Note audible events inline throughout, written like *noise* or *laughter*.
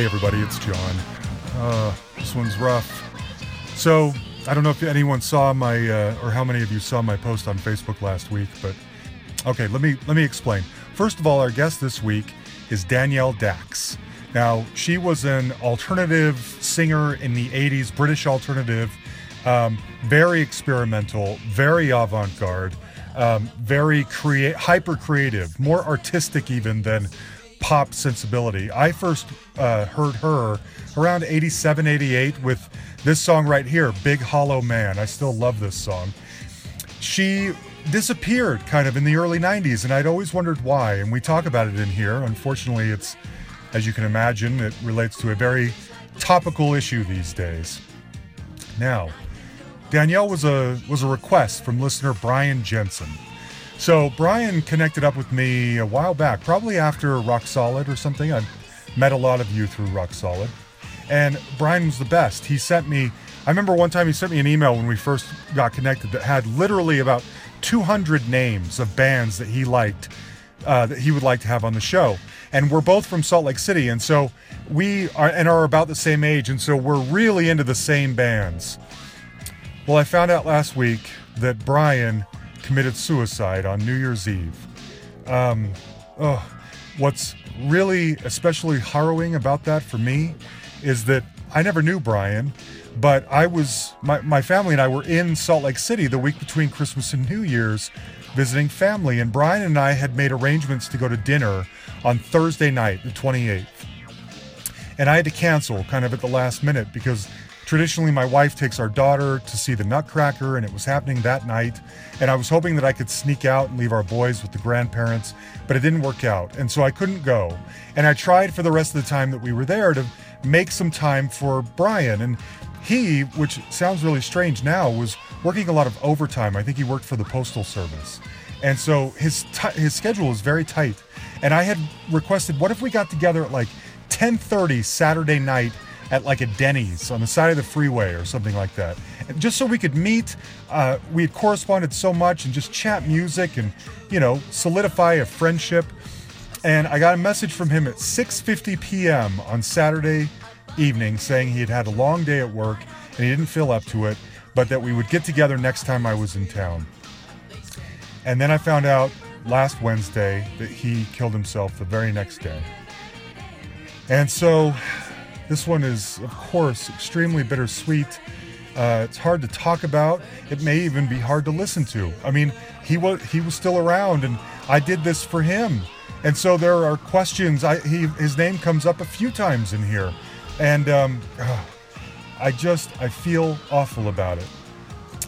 Hey, everybody, it's John. Uh, this one's rough. So, I don't know if anyone saw my, uh, or how many of you saw my post on Facebook last week, but okay, let me let me explain. First of all, our guest this week is Danielle Dax. Now, she was an alternative singer in the '80s, British alternative, um, very experimental, very avant-garde, um, very create, hyper creative, more artistic even than pop sensibility. I first uh, heard her around 87, 88 with this song right here, Big Hollow Man. I still love this song. She disappeared kind of in the early 90s, and I'd always wondered why. And we talk about it in here. Unfortunately, it's, as you can imagine, it relates to a very topical issue these days. Now, Danielle was a was a request from listener Brian Jenson. So Brian connected up with me a while back, probably after Rock Solid or something. I met a lot of you through Rock Solid. And Brian was the best. He sent me, I remember one time he sent me an email when we first got connected that had literally about 200 names of bands that he liked, uh, that he would like to have on the show. And we're both from Salt Lake City. And so we are, and are about the same age. And so we're really into the same bands. Well, I found out last week that Brian committed suicide on New Year's Eve. Um, oh, what's really especially harrowing about that for me is that I never knew Brian, but I was my, my family and I were in Salt Lake City the week between Christmas and New Year's visiting family, and Brian and I had made arrangements to go to dinner on Thursday night, the 28th. And I had to cancel kind of at the last minute because Traditionally, my wife takes our daughter to see the Nutcracker, and it was happening that night. And I was hoping that I could sneak out and leave our boys with the grandparents, but it didn't work out. And so I couldn't go. And I tried for the rest of the time that we were there to make some time for Brian. And he, which sounds really strange now, was working a lot of overtime. I think he worked for the Postal Service. And so his t- his schedule was very tight. And I had requested, what if we got together at like 10:30 Saturday night at like a Denny's on the side of the freeway or something like that. And just so we could meet, uh, we had corresponded so much and just chat music and, you know, solidify a friendship. And I got a message from him at 6:50 p.m. on Saturday evening saying he had had a long day at work and he didn't feel up to it, but that we would get together next time I was in town. And then I found out last Wednesday that he killed himself the very next day. And so this one is, of course, extremely bittersweet. Uh, it's hard to talk about. It may even be hard to listen to. I mean, he was he was still around, and I did this for him. And so there are questions. I he his name comes up a few times in here, and um, *sighs* I just I feel awful about it.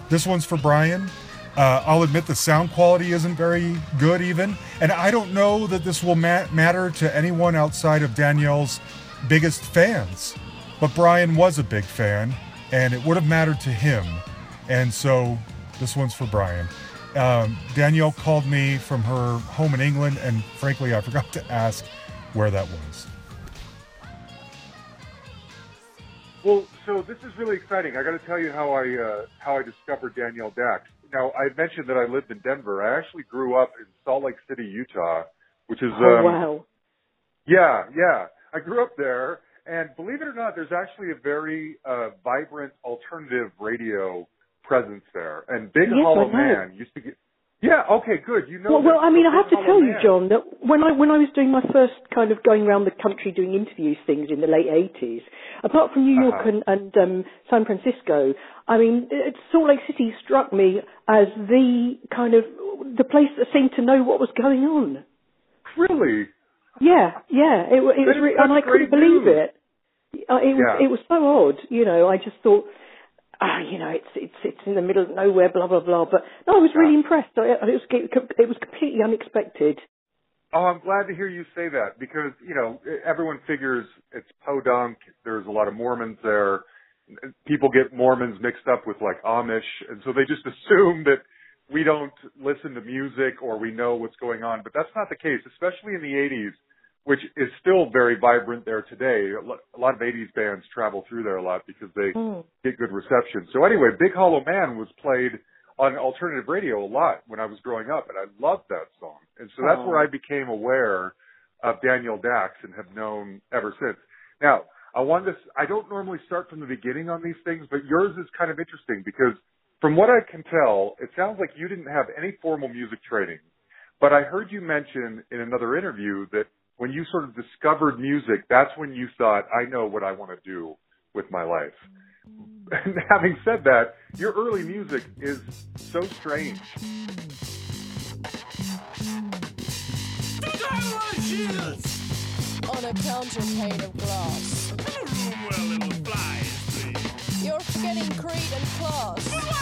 This one's for Brian. Uh, I'll admit the sound quality isn't very good, even, and I don't know that this will ma- matter to anyone outside of Danielle's biggest fans. But Brian was a big fan, and it would have mattered to him. And so this one's for Brian. Um, Danielle called me from her home in England, and frankly, I *laughs* forgot to ask where that was. Well, so this is really exciting. I got to tell you how I uh, how I discovered Danielle Dax. Now, I mentioned that I lived in Denver. I actually grew up in Salt Lake City, Utah, which is oh, um, wow. Yeah, yeah. I grew up there, and believe it or not, there's actually a very uh, vibrant alternative radio presence there. And Big yes, Hollow Man used to get. Yeah. Okay. Good. You know. Well, well I mean, I have to tell Man. you, John, that when I when I was doing my first kind of going around the country doing interviews things in the late '80s, apart from New York uh-huh. and, and um, San Francisco, I mean, it, Salt Lake City struck me as the kind of the place that seemed to know what was going on. Really? Yeah, yeah. It, it was, re- and I couldn't believe news. it. Uh, it was, Yeah. it was so odd. You know, I just thought, ah, you know, it's it's it's in the middle of nowhere, blah blah blah. But no, I was really impressed. I, it was it was completely unexpected. Oh, I'm glad to hear you say that because you know everyone figures it's podunk. There's a lot of Mormons there. People get Mormons mixed up with like Amish, and so they just *laughs* assume that we don't listen to music or we know what's going on. But that's not the case, especially in the 80s, which is still very vibrant there today. A lot of 80s bands travel through there a lot because they Mm. get good reception. So anyway, Big Hollow Man was played on alternative radio a lot when I was growing up, and I loved that song. And so that's Oh. where I became aware of Danielle Dax and have known ever since. Now, I wanted to, I don't normally start from the beginning on these things, but yours is kind of interesting because from what I can tell, it sounds like you didn't have any formal music training. But I heard you mention in another interview that when you sort of discovered music, that's when you thought, I know what I want to do with my life. And *laughs* having said that, your early music is so strange. On a counterpane of glass. You're forgetting creed and class.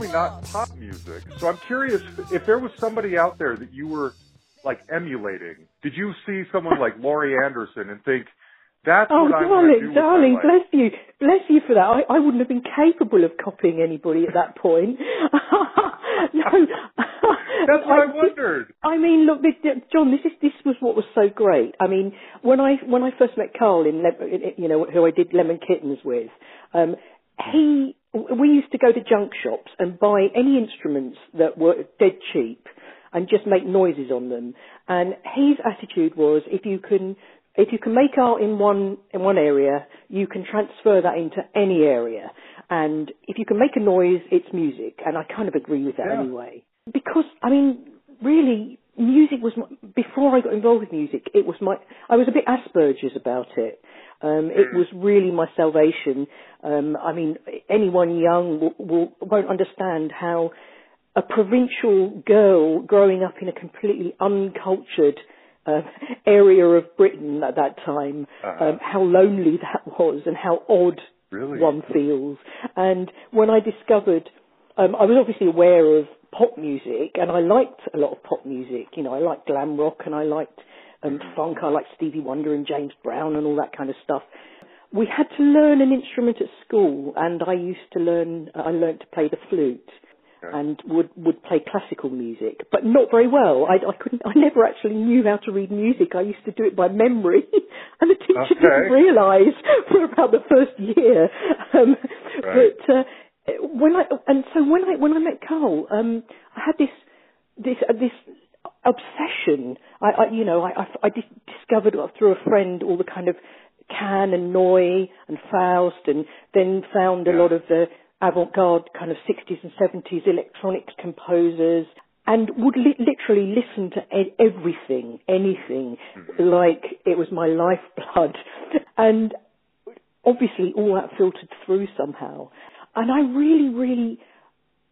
You know, creed it's definitely not pop music. So I'm curious if there was somebody out there that you were like emulating. Did you see someone like Laurie Anderson and think, that's Oh, what I want to do darling, darling, bless you, bless you for that. I, I wouldn't have been capable of copying anybody at that point. *laughs* no, *laughs* That's what I wondered. I mean, look, John, this is this was what was so great. I mean, when I when I first met Karl in, you know, who I did Lemon Kittens with, um, he we used to go to junk shops and buy any instruments that were dead cheap and just make noises on them. And his attitude was, if you can if you can make art in one in one area, you can transfer that into any area. And if you can make a noise, it's music. And I kind of agree with that Yeah. anyway. Because I mean, really, music was my, before I got involved with music. It was my I was a bit Asperger's about it. Um, it was really my salvation. Um, I mean, anyone young will, will, won't understand how a provincial girl growing up in a completely uncultured uh, *laughs* area of Britain at that time, Uh-huh. um, how lonely that was and how odd Really? one feels. And when I discovered, um, I was obviously aware of pop music, and I liked a lot of pop music. You know, I liked glam rock and I liked um, funk. I liked Stevie Wonder and James Brown and all that kind of stuff. We had to learn an instrument at school, and I used to learn. I learned to play the flute Okay. and would would play classical music, but not very well. I, I couldn't. I never actually knew how to read music. I used to do it by memory, *laughs* and the teacher Okay. didn't realise *laughs* for about the first year. Um, Right. But uh, when I and so when I when I met Karl, um, I had this this uh, this obsession. I, I you know I I, I dis- discovered through a friend all the kind of Can and Neu and Faust, and then found a lot of the avant-garde kind of 60s and 70s electronic composers and would li- literally listen to e- everything, anything, mm-hmm. like it was my lifeblood. *laughs* And obviously all that filtered through somehow. And I really, really,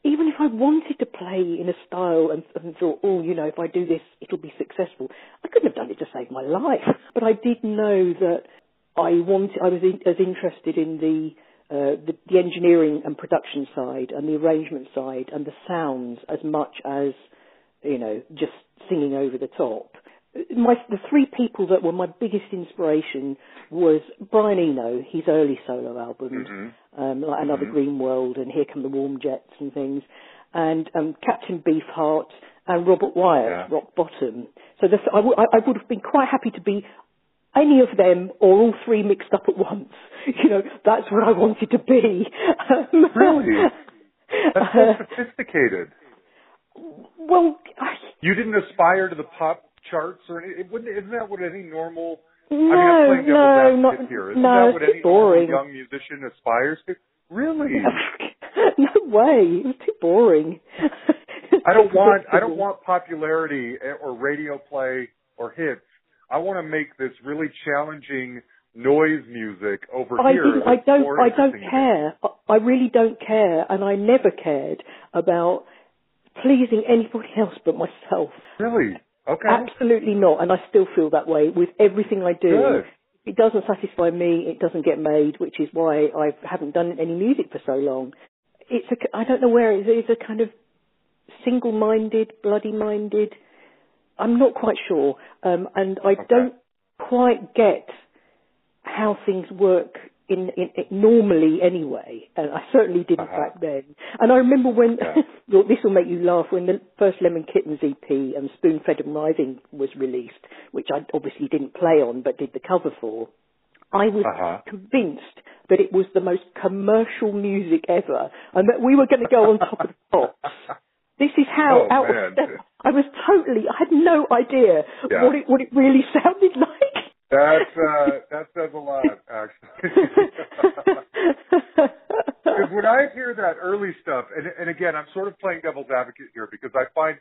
even if I wanted to play in a style and, and thought, oh, you know, if I do this, it'll be successful, I couldn't have done it to save my life. *laughs* But I did know that I wanted, I was in, as interested in the, uh, the the engineering and production side and the arrangement side and the sounds as much as you know just singing over the top. My the three people that were my biggest inspiration was Brian Eno, his early solo albums, Mhm. um, like Another Mhm. Green World and Here Come the Warm Jets and things, and um, Captain Beefheart and Robert Wyatt, Yeah. Rock Bottom. So the, I, w- I would have been quite happy to be any of them or all three mixed up at once. *laughs* You know, that's what I wanted to be. Um, *laughs* Really? That's so uh, sophisticated. well, I, You didn't aspire to the pop charts or any, it wouldn't, isn't that what any normal, no, I mean, I'm playing no, not, here. Isn't no, that what any boring. young musician aspires to? Really? *laughs* no way, it was too boring. I don't *laughs* want I don't want popularity eh, or radio play or hits. I want to make this really challenging noise music over I here. I don't, I don't interesting to me. care. I- I really don't care, and I never cared about pleasing anybody else but myself. Really? Okay. Absolutely not, and I still feel that way with everything I do. Good. It doesn't satisfy me. It doesn't get made, which is why I haven't done any music for so long. It's a, I don't know where it is. It's a kind of single-minded, bloody-minded. I'm not quite sure, um, and I Okay. don't quite get how things work in, in, in normally anyway. And I certainly didn't Uh-huh. back then. And I remember when Yeah. *laughs* this will make you laugh when the first Lemon Kittens EP and Spoon Fed and Writhing was released, which I obviously didn't play on but did the cover for. I was Uh-huh. convinced that it was the most commercial music ever, and that we were going to go on top of the pops. *laughs* This is how Oh, out man. of step I was totally. I had no idea Yeah. what it what it really *laughs* sounded like. That's uh, that says a lot, actually. *laughs* Because when I hear that early stuff, and and again, I'm sort of playing devil's advocate here because I find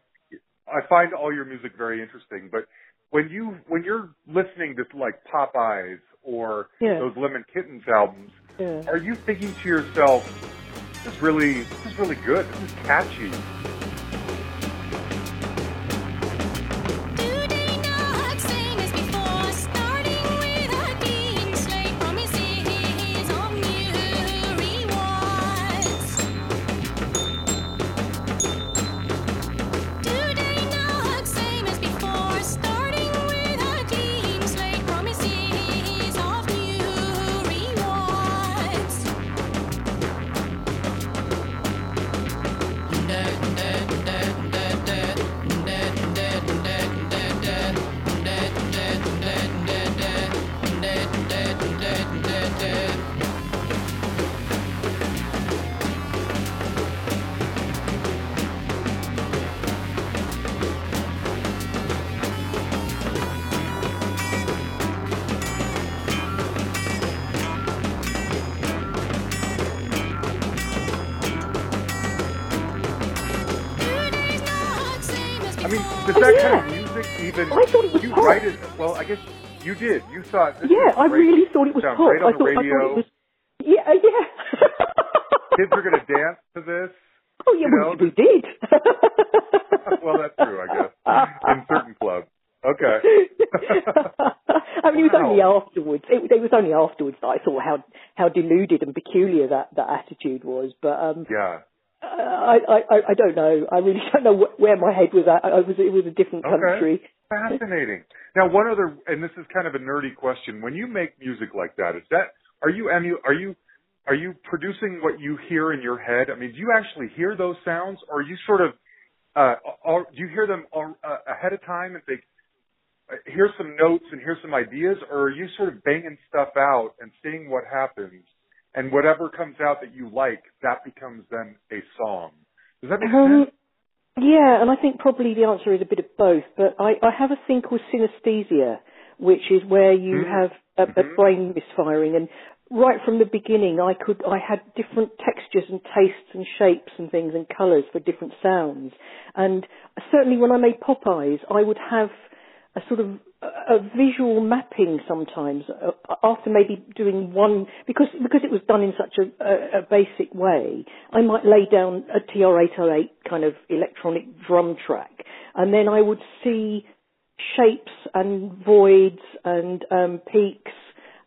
I find all your music very interesting. But when you when you're listening to like Popeyes or Yeah. those Lemon Kittens albums, Yeah. are you thinking to yourself, "This is really this is really good. This is catchy." Thought. Yeah, I great. really thought it was Sound pop. great on I the thought, I radio. thought it was. Yeah, yeah. Kids are going to dance to this. Oh yeah, you we, know, we did. *laughs* well, that's true, I guess. In certain clubs. Okay. *laughs* I mean, it was Wow. only afterwards. It, it was only afterwards that I saw how how deluded and peculiar that that attitude was. But um, yeah. I, I I don't know. I really *laughs* don't know where my head was at. I was it was a different Okay. country. Fascinating. Now, one other, and this is kind of a nerdy question. When you make music like that, is that are you emu, are you are you producing what you hear in your head? I mean, do you actually hear those sounds, or are you sort of uh, or do you hear them all, uh, ahead of time and think, uh, here's some notes and here's some ideas, or are you sort of banging stuff out and seeing what happens, and whatever comes out that you like, that becomes then a song? Does that make Um, sense? Yeah, and I think probably the answer is a bit of both. But I, I have a thing called synesthesia, which is where you Mm. have a, a Mhm. brain misfiring, and right from the beginning, I could I had different textures and tastes and shapes and things and colours for different sounds. And certainly, when I made Popeyes, I would have a sort of a, visual mapping sometimes uh, after maybe doing one because because it was done in such a, a, a basic way. I might lay down a TR-808 kind of electronic drum track, and then I would see shapes and voids and um, peaks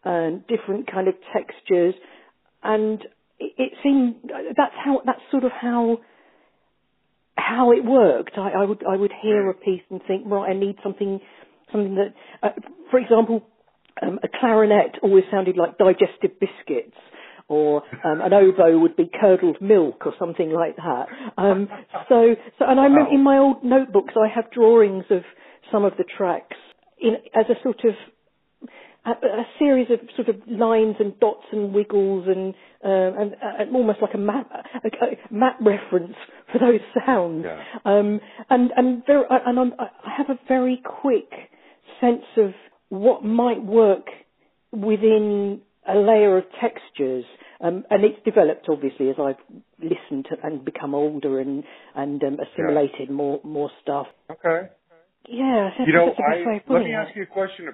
and different kind of textures, and it, it seemed that's how that's sort of how how it worked. I, I would I would hear a piece and think, right, I need something something that, uh, for example, um, a clarinet always sounded like digestive biscuits. Or um, an oboe would be curdled milk, or something like that. Um, so, so, and I remember in my old notebooks, I have drawings of some of the tracks in as a sort of a, a series of sort of lines and dots and wiggles and um, and, and almost like a map a, a map reference for those sounds. Yeah. Um, and and very, and I'm, I have a very quick sense of what might work within a layer of textures. Um, and it's developed obviously as I've listened to, and become older and and um, assimilated more more stuff. Okay. Yeah, You know, that's the best way I let me ask you a question.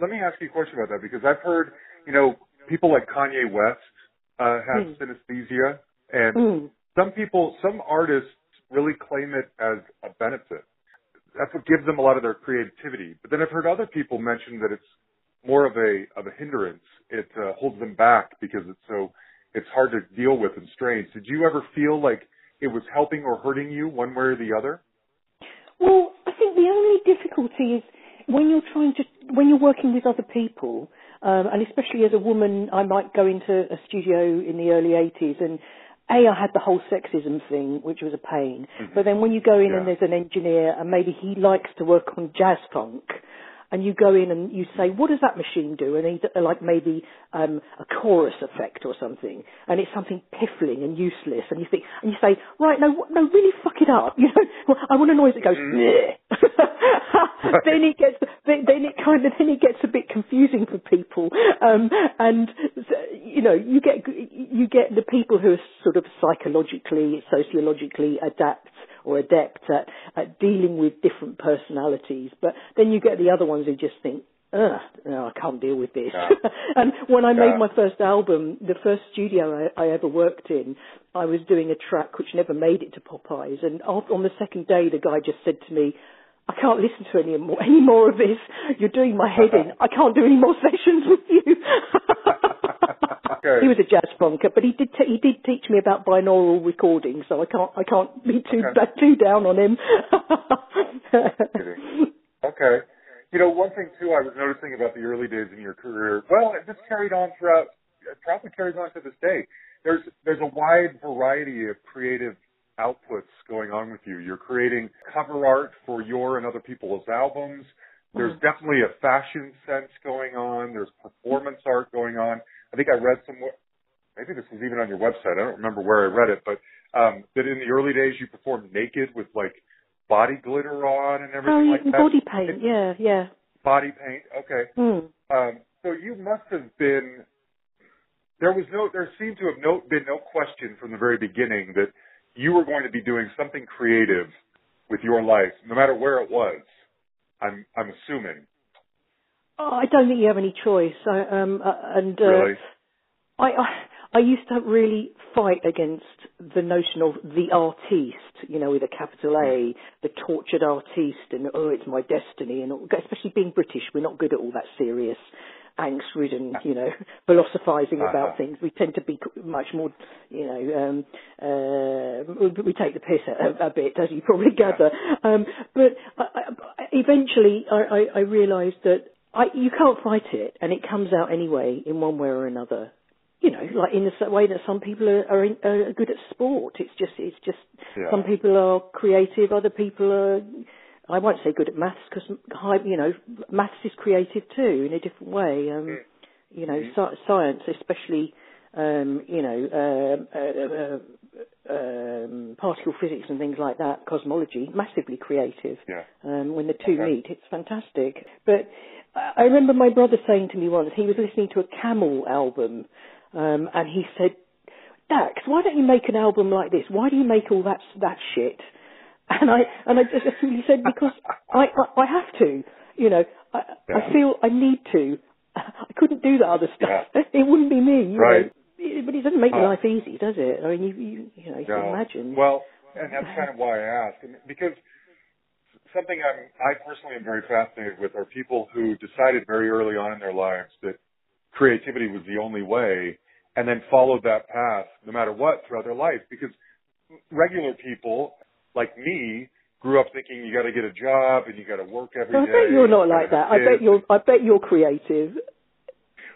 Let me ask you a question about that because I've heard, you know, people like Kanye West uh, have Hmm. synesthesia, and Mm. some people, some artists really claim it as a benefit. That's what gives them a lot of their creativity. But then I've heard other people mention that it's more of a of a hindrance. It uh, holds them back because it's so it's hard to deal with and strange. Did you ever feel like it was helping or hurting you one way or the other? Well, I think the only difficulty is when you're trying to, when you're working with other people, um, and especially as a woman, I might go into a studio in the early 80s and a, I had the whole sexism thing, which was a pain. Mm-hmm. But then when you go in and there's an engineer and maybe he likes to work on jazz funk, and you go in and you say, what does that machine do? And uh, like maybe um, a chorus effect or something, and it's something piffling and useless, and you think, and you say, right, no, no, really fuck it up, *laughs* you know? Well, I want a noise that goes, "Bleh." *laughs* then it gets, then, it kind of, then it gets a bit confusing for people, um, and you know, you get, you get the people who are sort of psychologically, sociologically adapt or adept at, at dealing with different personalities. But then you get the other ones who just think, ugh, no, I can't deal with this. Yeah. *laughs* and when I Yeah. made my first album, the first studio I, I ever worked in, I was doing a track which never made it to Popeyes. And on the second day, the guy just said to me, I can't listen to any more, *laughs* any more of this. You're doing my head in. *laughs* I can't do any more sessions with you. Okay. He was a jazz funker, but he did t- he did teach me about binaural recording, so I can't I can't be too Okay. ba- too down on him. Okay. You know, one thing too I was noticing about the early days in your career, well, it just carried on throughout, it probably carries on to this day. There's, there's a wide variety of creative outputs going on with you. You're creating cover art for your and other people's albums. There's Mhm. definitely a fashion sense going on. There's performance art going on. I think I read somewhere, maybe this was even on your website. I don't remember where I read it, but um, that in the early days you performed naked with like body glitter on and everything oh, yeah, like that. body paint, yeah, yeah. Body paint. Okay. Mm. Um, so you must have been. There was no. There seemed to have no been no question from the very beginning that you were going to be doing something creative with your life, no matter where it was. I'm. I'm assuming. Oh, I don't think you have any choice. I, um, uh, and uh, Really? I, I I used to really fight against the notion of the artiste, you know, with a capital A, the tortured artiste, and oh, it's my destiny, and especially being British, we're not good at all that serious, angst-ridden, *laughs* you know, philosophizing Uh-huh. about things. We tend to be much more, you know, um, uh, we take the piss a, a bit, as you probably gather. Um, but I, I, eventually, I, I, I realised that I, you can't fight it, and it comes out anyway in one way or another. You know, like in the way that some people are, are, in, are good at sport. It's just, it's just. Yeah. Some people are creative, other people are. I won't say good at maths because, you know, maths is creative too in a different way. Um, Mm. You know, sci- science, especially, um, you know, um, uh, uh, um, particle physics and things like that, cosmology, massively creative Yeah. um, when the two Okay. meet. It's fantastic. But I remember my brother saying to me once, he was listening to a Camel album, um, and he said, Dax, why don't you make an album like this? Why do you make all that that shit? *laughs* And I and I just simply said because I, I I have to, you know, I Yeah. I feel I need to. *laughs* I couldn't do that other stuff. *laughs* It wouldn't be me, you Right. know. But it doesn't make life easy, does it? I mean, you you, you know, you can No. imagine. Well, and that's kind of why I ask, because something I'm, I personally am very fascinated with are people who decided very early on in their lives that creativity was the only way, and then followed that path no matter what throughout their life. Because regular people like me grew up thinking you got to get a job and you got to work every day. I bet you're not like that. I bet you're. I bet you're creative.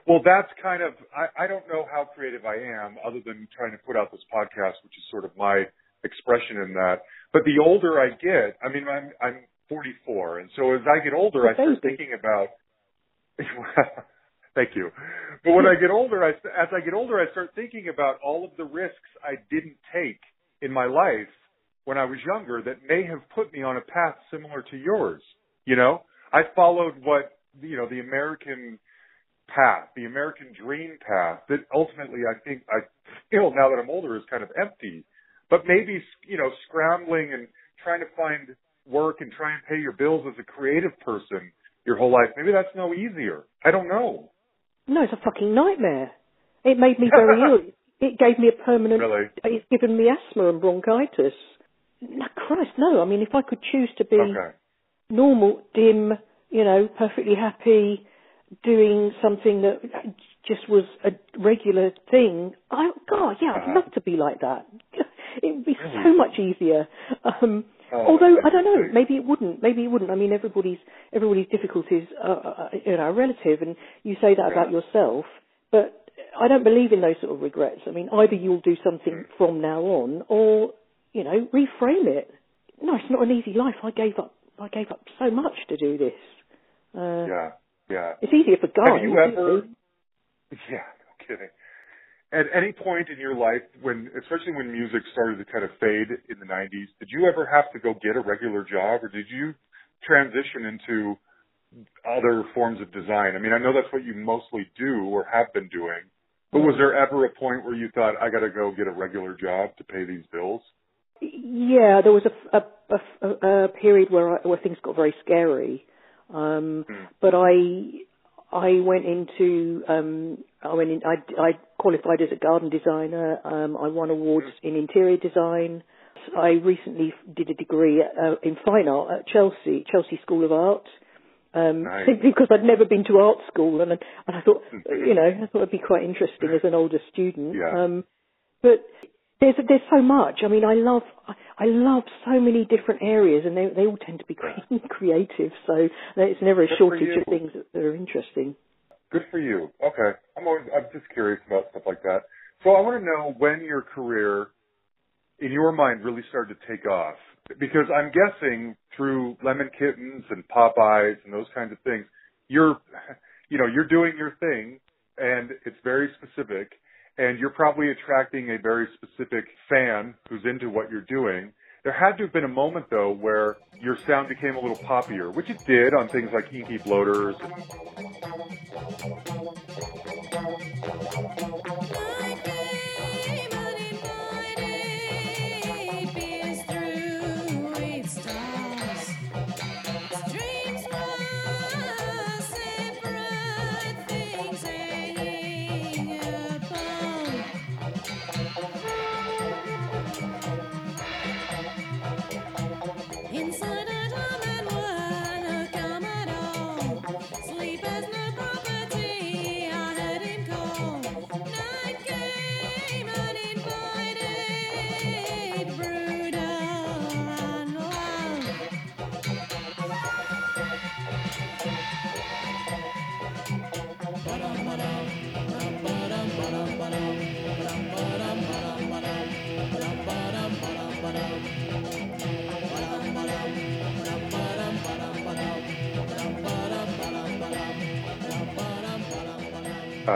Well, that's kind of, I, I don't know how creative I am other than trying to put out this podcast, which is sort of my expression in that. But the older I get, I mean, I'm, I'm 44. And so as I get older, I start thinking about, *laughs* thank you. But when I get older, I, as I get older, I start thinking about all of the risks I didn't take in my life when I was younger that may have put me on a path similar to yours. You know, I followed what, you know, the American path, the American dream path that ultimately I think I feel now that I'm older is kind of empty. But maybe, you know, scrambling and trying to find work and try and pay your bills as a creative person your whole life, maybe that's no easier. I don't know. No, it's a fucking nightmare. It made me very *laughs* ill. It gave me a permanent. Really? It's given me asthma and bronchitis. no, Christ, no. I mean, if I could choose to be Okay. normal, dim, you know, perfectly happy, doing something that just was a regular thing, I, God, yeah, I'd Uh-huh. love to be like that. *laughs* It would be so much easier. Um, Oh, although I don't know, maybe it wouldn't. Maybe it wouldn't. I mean, everybody's everybody's difficulties are, are you know, are relative, and you say that about yourself. But I don't believe in those sort of regrets. I mean, either you'll do something Hmm. from now on, or you know, reframe it. No, it's not an easy life. I gave up. I gave up so much to do this. Uh, Yeah. Yeah. It's easier for guys. Have you ever? *laughs* Yeah, no kidding. At any point in your life, when especially when music started to kind of fade in the '90s, did you ever have to go get a regular job, or did you transition into other forms of design? I mean, I know that's what you mostly do or have been doing, but was there ever a point where you thought, I got to go get a regular job to pay these bills? Yeah, there was a, a, a, a period where I, where things got very scary, um, Hmm. but I I went into um, I went in I, I qualified as a garden designer. Um, I won awards in interior design. I recently did a degree uh, in fine art at Chelsea Chelsea School of Art. Um, Nice. Simply *laughs* because I'd never been to art school, and I- and I thought, *laughs* you know, I thought it'd be quite interesting as an older student. Yeah. Um, but there's there's so much. I mean, I love I, love so many different areas, and they they all tend to be *laughs* creative. So it's never a Good shortage of things that, that are interesting. Good for you. Okay. I'm always, I'm just curious about stuff like that. So I want to know when your career, in your mind, really started to take off. Because I'm guessing through Lemon Kittens and Popeyes and those kinds of things, you're, *laughs* you know, you're doing your thing and it's very specific and you're probably attracting a very specific fan who's into what you're doing. There had to have been a moment though where your sound became a little poppier, which it did on things like Inky Bloaters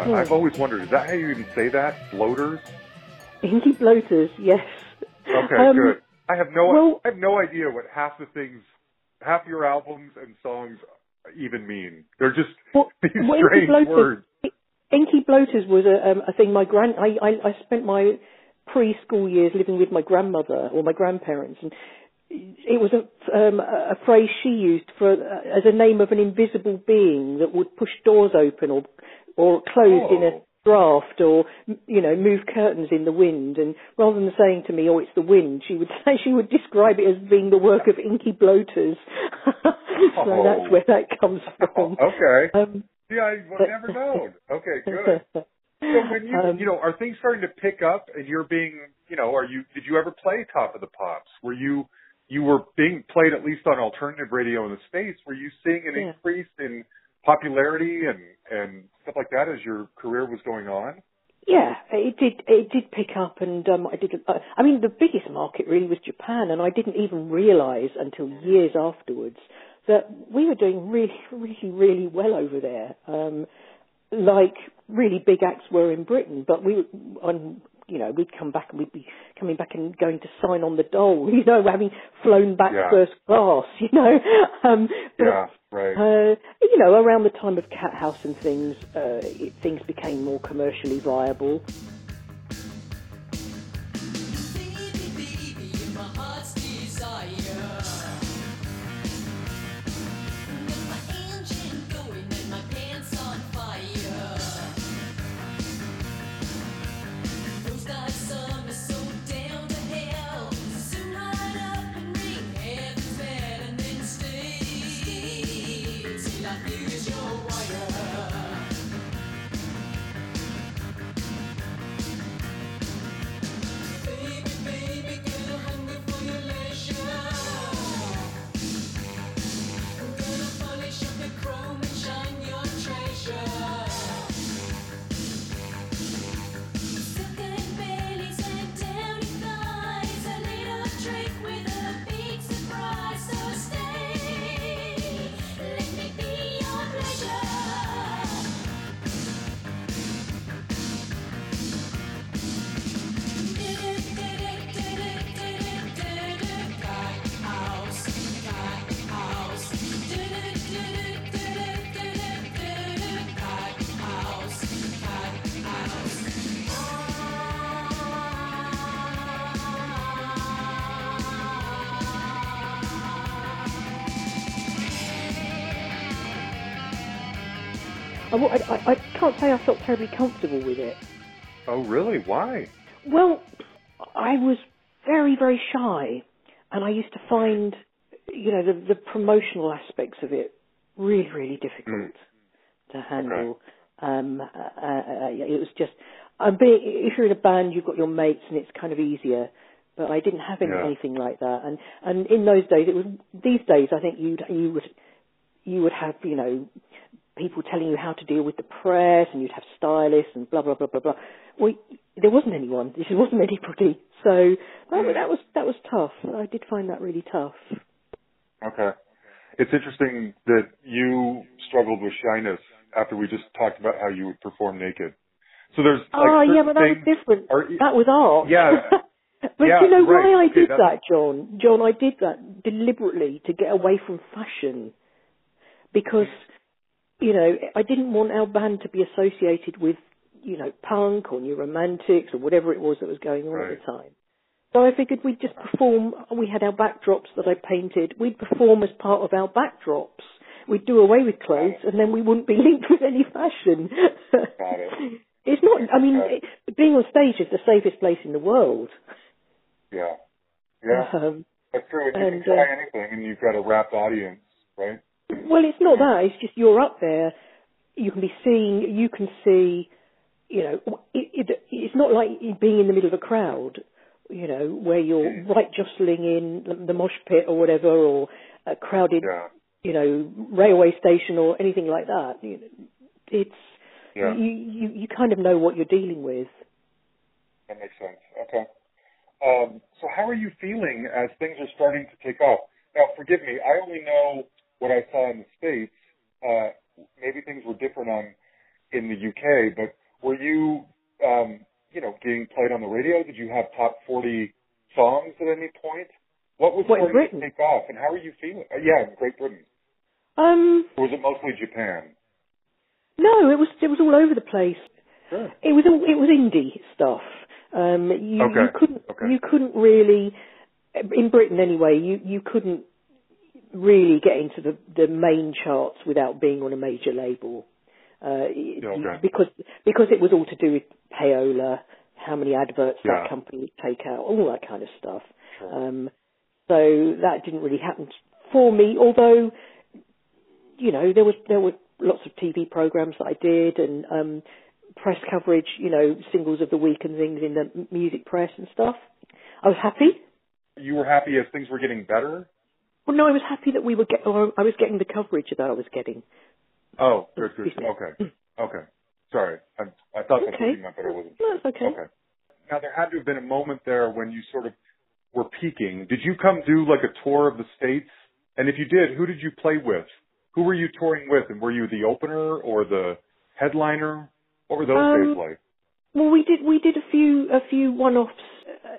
Uh, I've always wondered, is that how you even say that? Bloaters? Inky *laughs* bloaters, yes. Okay, Um, good. I have no, well- I have no idea what half the things, half your albums and songs even mean. They're just *laughs* Well, *laughs* these well, strange Inky bloaters, words. Inky bloaters was a, um, a thing. My grand, I, I, I spent my preschool years living with my grandmother or my grandparents, and it was a, um, a a phrase she used for uh, as a name of an invisible being that would push doors open or or close in a Oh. draft or m- you know move curtains in the wind. And rather than saying to me, "Oh, it's the wind," she would *laughs* say she would describe it as being the work of inky bloaters. *laughs* so Oh. that's where that comes *laughs* from. Okay. Um, Yeah, I never known. Okay, good. So when you, Um, you know, are things starting to pick up and you're being, you know, are you, did you ever play Top of the Pops? Were you, you were being played at least on alternative radio in the States. Were you seeing an Yeah. increase in popularity and, and stuff like that as your career was going on? Yeah, it did. It did pick up, and um, I did. Uh, I mean, the biggest market really was Japan, and I didn't even realise until years afterwards that we were doing really, really, really well over there. Um, like really big acts were in Britain, but we, on you know, we'd come back and we'd be coming back and going to sign on the dole, *laughs* you know, having flown back Yeah. first class, *laughs* you know. Um, but Yeah, right. uh, you know, around the time of Cat House and things, uh, it, things became more commercially viable. I, I, I can't say I felt terribly comfortable with it. Oh, really? Why? Well, I was very, very shy, and I used to find, you know, the, the promotional aspects of it really, really difficult to handle. Um, uh, uh, it was just, I'm being, if you're in a band, you've got your mates, and it's kind of easier. But I didn't have any, Yeah. anything like that, and and in those days, it was. These days, I think you'd you would you would have you know people telling you how to deal with the press, and you'd have stylists and blah blah blah blah blah. Well, there wasn't anyone. *laughs* There wasn't anybody. So that, was- that was that was tough. I did find that really tough. Okay. It's interesting that you struggled with shyness after we just talked about how you would perform naked. So there's like oh yeah, but that was different. are- that was art. Yeah. *laughs* but Yeah, you know right. why I Okay, did that's- that, John? John, I did that deliberately to get away from fashion because you know I didn't want our band to be associated with you know punk or new romantics or whatever it was that was going on Right. at the time. So I figured we'd just perform. We had our backdrops that I painted. We'd perform as part of our backdrops. We'd do away with clothes, and then we wouldn't be linked with any fashion. Got it. *laughs* It's not. I mean, it, being on stage is the safest place in the world. Yeah. Yeah. Um, That's true. You and, can try uh, anything and you've got a rapt audience, right? Well, it's not that. It's just you're up there. You can be seen. You can see. You know, it, it, it's not like being in the middle of a crowd. You know, where you're right jostling in the mosh pit or whatever, or a crowded, Yeah. you know, railway station or anything like that. You know, it's Yeah. you, you you kind of know what you're dealing with. That makes sense. Okay. Um, so how are you feeling as things are starting to take off? Now, forgive me, I only know what I saw in the States. Uh, maybe things were different on in the UK, but were you, um, you know, getting played on the radio? Did you have top 40 songs at any point? What was What, in starting to take off, and how are you feeling? Uh, yeah, in Great Britain. Um, Or was it mostly Japan? no, it was it was all over the place. Sure. It was all, it was indie stuff. Um, you, Okay, you couldn't okay. you couldn't really in Britain anyway. You you couldn't really get into the the main charts without being on a major label. Uh, okay. because because it was all to do with payola, how many adverts Yeah. that company would take out, all that kind of stuff. Sure. Um, so that didn't really happen for me. Although, you know, there was there were lots of TV programs that I did and um, press coverage. You know, singles of the week and things in the music press and stuff. I was happy. You were happy as things were getting better? Well, no, I was happy that we were get, or I was getting the coverage that I was getting. Oh, good, good. Okay. Okay. Sorry. I, I thought that's what Okay. you meant, but I wasn't No, it's okay. Okay. Now there had to have been a moment there when you sort of were peaking. Did you come do like a tour of the states? And if you did, who did you play with? Who were you touring with? And were you the opener or the headliner? What were those Um, days like? Well, we did we did a few a few one-offs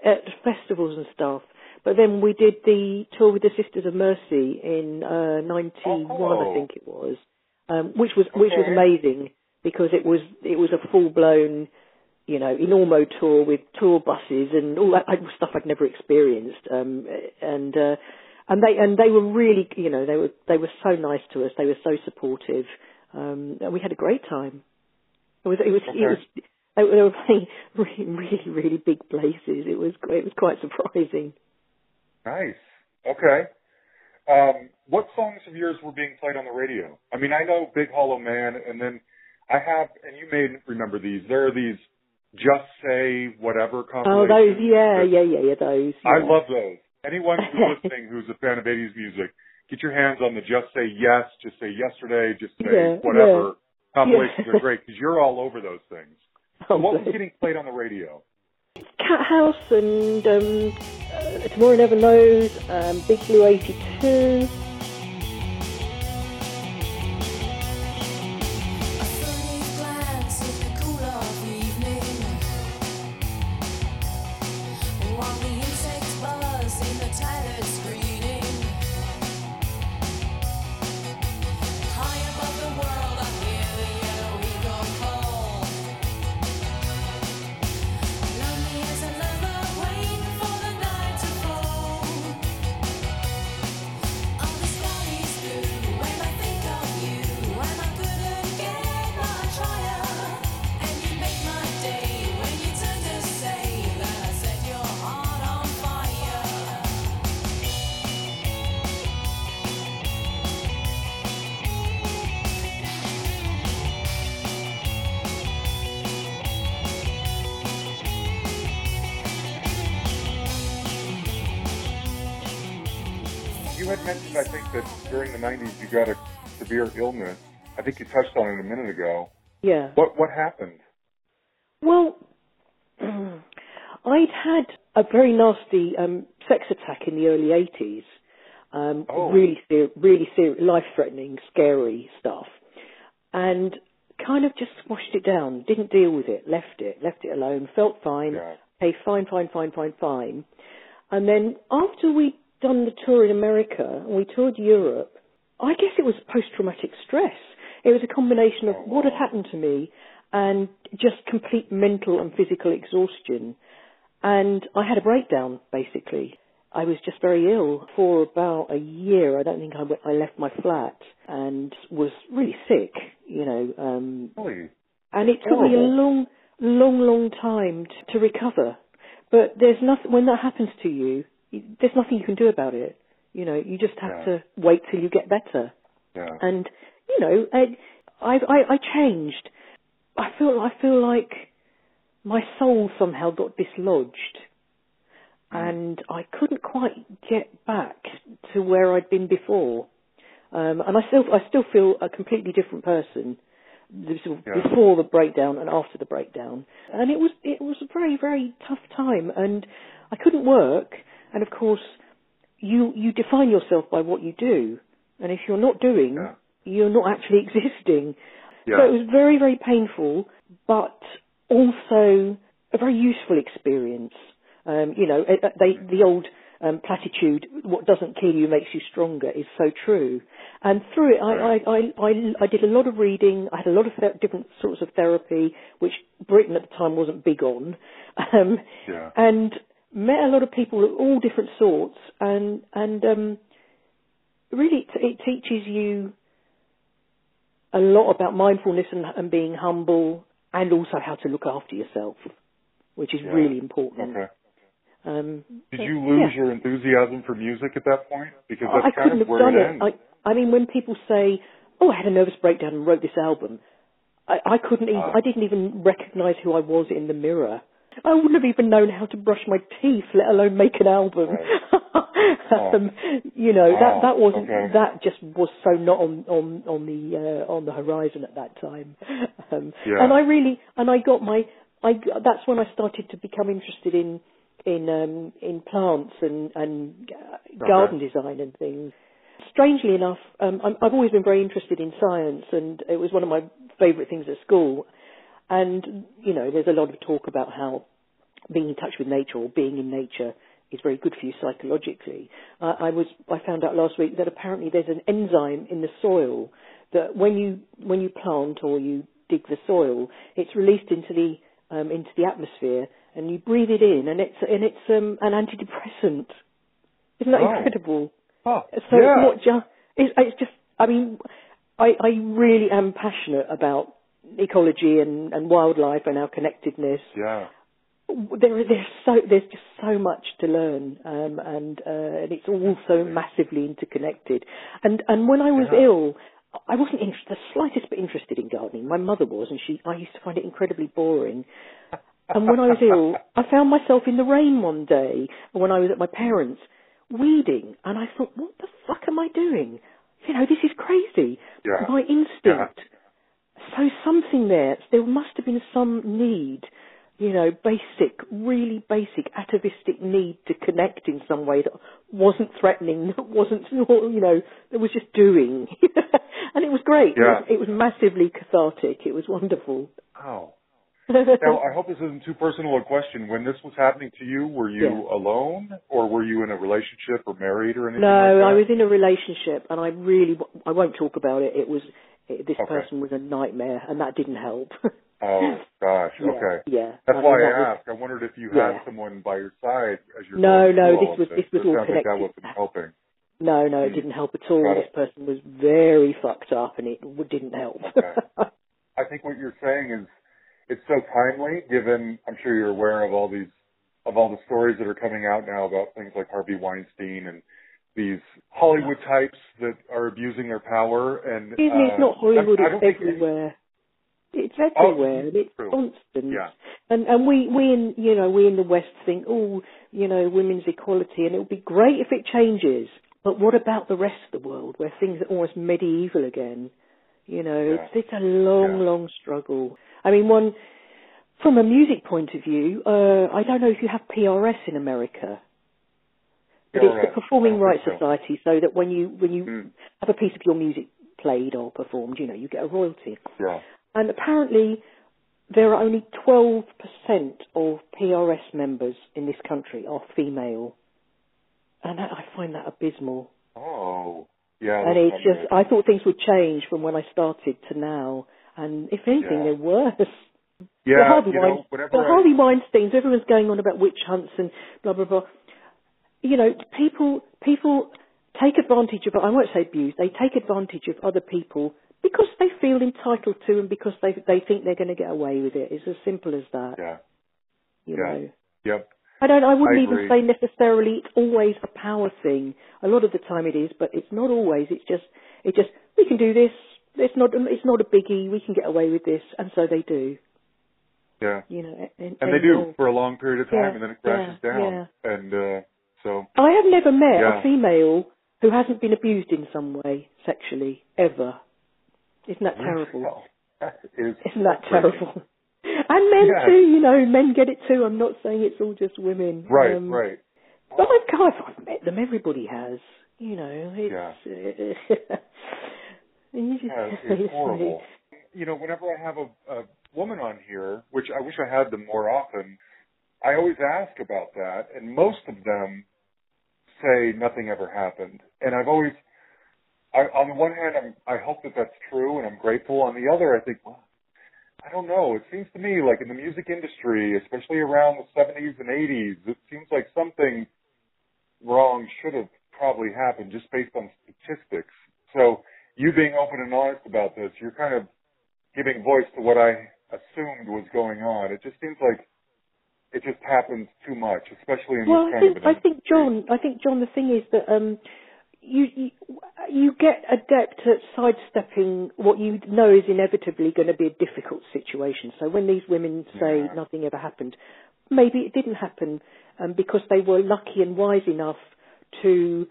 at festivals and stuff, but then we did the tour with the Sisters of Mercy in uh, '91, Oh. I think it was, um, which was which was amazing because it was it was a full-blown, you know, Enormo tour with tour buses and all that stuff I'd never experienced, um, and uh, and they and they were really, you know, they were they were so nice to us, they were so supportive, um, and we had a great time. It was it was Okay. it was they were they were playing *laughs* really really really big places. It was it was quite surprising. Nice. Okay. Um, what songs of yours were being played on the radio? I mean, I know Big Hollow Man, and then I have, and you may remember these. There are these Just Say Whatever Oh, compilations. those yeah yeah yeah yeah those. I love those. Anyone who's *laughs* listening who's a fan of 80s music, get your hands on the Just Say Yes, Just Say Yesterday, Just Say Yeah, Whatever compilations Yeah. are great because you're all over those things. Oh, *laughs* So what was getting played on the radio? Cat House and um, uh, Tomorrow Never Knows, um, Big Blue 82. You got a severe illness. I think you touched on it a minute ago. Yeah. What what happened? Well, *clears throat* I'd had a very nasty um, sex attack in the early 80s. Um, Oh. Really, ser- really ser- life-threatening, scary stuff. And kind of just squashed it down, didn't deal with it, left it, left it alone, felt fine, Yeah. hey, fine, fine, fine, fine, fine. And then after we'd done the tour in America and we toured Europe, I guess it was post-traumatic stress. It was a combination of Oh, what had happened to me and just complete mental and physical exhaustion. And I had a breakdown, basically. I was just very ill for about a year. I don't think I, went, I left my flat and was really sick, you know. Um, Really? and it took me a long, long, long time t- to recover. But there's nothing when that happens to you. There's nothing you can do about it. You know, you just have Yeah. to wait till you get better. Yeah. And you know, I, I, I, changed. I feel, I feel like my soul somehow got dislodged, and I couldn't quite get back to where I'd been before. Um, and I still, I still feel a completely different person before the breakdown and after the breakdown. And it was, it was a very, very tough time, and I couldn't work. And of course, you you define yourself by what you do, and if you're not doing, Yeah. you're not actually *laughs* existing. Yeah. So it was very, very painful, but also a very useful experience. Um, you know, uh, uh, they, the old um, platitude, what doesn't kill you makes you stronger, is so true. And through it, I, Right. I, I, I, I did a lot of reading. I had a lot of th- different sorts of therapy, which Britain at the time wasn't big on. *laughs* Um, Yeah. and met a lot of people of all different sorts, and and um, really it, it teaches you a lot about mindfulness and, and being humble, and also how to look after yourself, which is Yeah. really important. Okay. Um, Did you lose yeah. your enthusiasm for music at that point? Because I that's kind couldn't of have where done it it. ends. I, I mean, when people say, "Oh, I had a nervous breakdown and wrote this album," I, I couldn't even. Ah. I didn't even recognise who I was in the mirror. I wouldn't have even known how to brush my teeth, let alone make an album. *laughs* um, you know Wow. that that wasn't Okay. that just was so not on on on the uh, on the horizon at that time. *laughs* Um, Yeah. And I really and I got my I that's when I started to become interested in in um, in plants and and garden design and things. Strangely enough, um, I'm, I've always been very interested in science, and it was one of my favourite things at school. And you know, there's a lot of talk about how being in touch with nature or being in nature is very good for you psychologically. Uh, I was I found out last week that apparently there's an enzyme in the soil that when you when you plant or you dig the soil, it's released into the um, into the atmosphere, and you breathe it in, and it's and it's um, an antidepressant. Isn't that Oh. incredible? Oh, So yeah. it's not just. It's, it's just. I mean, I, I really am passionate about ecology and, and wildlife and our connectedness. Yeah. There, there's so there's just so much to learn, um, and uh, and it's all so massively interconnected. And and when I was Yeah. ill, I wasn't in, the slightest bit interested in gardening. My mother was, and she I used to find it incredibly boring. And when I was ill, I found myself in the rain one day when I was at my parents' weeding, and I thought, what the fuck am I doing? You know, this is crazy. Yeah. My instinct. So something there, there must have been some need, you know, basic, really basic atavistic need to connect in some way that wasn't threatening, *laughs* that wasn't, you know, that was just doing. *laughs* and it was great. It Yeah. was- it was massively cathartic. It was wonderful. Oh. *laughs* Now, I hope this isn't too personal a question. When this was happening to you, were you Yeah. alone, or were you in a relationship or married or anything No, like? I was in a relationship, and I really, I won't talk about it. It was it, this Okay. person was a nightmare, and that didn't help. *laughs* Oh gosh. Yeah, Okay. Yeah, That's I why mean, I that was- asked. I wondered if you Yeah. had someone by your side as you're No, no, this was- this was It all sounds like that connected. wasn't helping. No, no, it Hmm. didn't help at all. This person was very fucked up, and it w- didn't help. Okay. I think what you're saying is it's so timely, given I'm sure you're aware of all these of all the stories that are coming out now about things like Harvey Weinstein and these Hollywood types that are abusing their power. And Excuse me, it's uh, not Hollywood. I, I It's don't think any- everywhere. It's everywhere. and it's true. constant. Yeah. And and we we in you know we in the West think oh you know women's equality and it would be great if it changes. but what about the rest of the world where things are almost medieval again? You know, Yeah. it's, it's a long, Yeah. long struggle. I mean, one from a music point of view, uh, I don't know if you have PRS in America, but it's the Performing Rights so. Society, so that when you when you Mm. have a piece of your music played or performed, you know, you get a royalty. Yeah. And apparently, there are only 12% of PRS members in this country are female. And I I find that abysmal. Oh. Yeah. and it's just, I thought things would change from when I started to now. And if anything, Yeah. they're worse. yeah. the Harvey, you know, Wein- whenever the I- Harvey Weinsteins, everyone's going on about witch hunts and blah, blah, blah. You know, people, people take advantage of, I won't say abuse, they take advantage of other people because they feel entitled to and because they, they think they're going to get away with it. It's as simple as that, Yeah. you yeah. know. Yep. I don't. I wouldn't I even say necessarily it's always a power thing. A lot of the time it is, but it's not always. It's just. It just. We can do this. It's not. It's not a biggie. We can get away with this, and so they do. Yeah. You know. And, And they do for a long period of time, Yeah, and then it crashes yeah, down. And uh, so. I have never met Yeah. a female who hasn't been abused in some way sexually ever. Isn't that terrible? Well, *laughs* that is Isn't that terrible? *laughs* And men Yeah. too. You know, men get it too. I'm not saying it's all just women. Right. Um, right. But I've, God, I've met them. Everybody has. You know, it's. Uh, *laughs* and you just, Yeah, it's, it's horrible. You know, whenever I have a, a woman on here, which I wish I had them more often, I always ask about that, and most of them say nothing ever happened. And I've always, I, on the one hand, I'm, I hope that that's true, and I'm grateful. On the other, I think, well, I don't know. It seems to me like in the music industry, especially around the 70s and 80s, it seems like something wrong should have probably happened just based on statistics. So you being open and honest about this, you're kind of giving voice to what I assumed was going on. It just seems like it just happens too much, especially in well, this I kind think of I think. John. I think John. The thing is that um, you, you you get adept at sidestepping what you know is inevitably going to be a difficult situation. So when these women say Yeah. nothing ever happened, maybe it didn't happen um, because they were lucky and wise enough to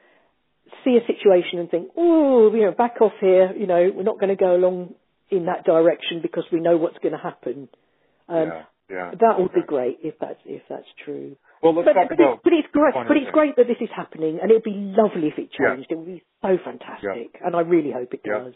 see a situation and think, oh, you know, back off here. You know, we're not going to go along in that direction because we know what's going to happen. Um, yeah, yeah. That would be great if that's if that's true. Well, let's But, talk but, about it's, but it's great. But it's great that this is happening, and it would be lovely if it Yeah. changed. It would be so fantastic, and I really hope it Yeah. does.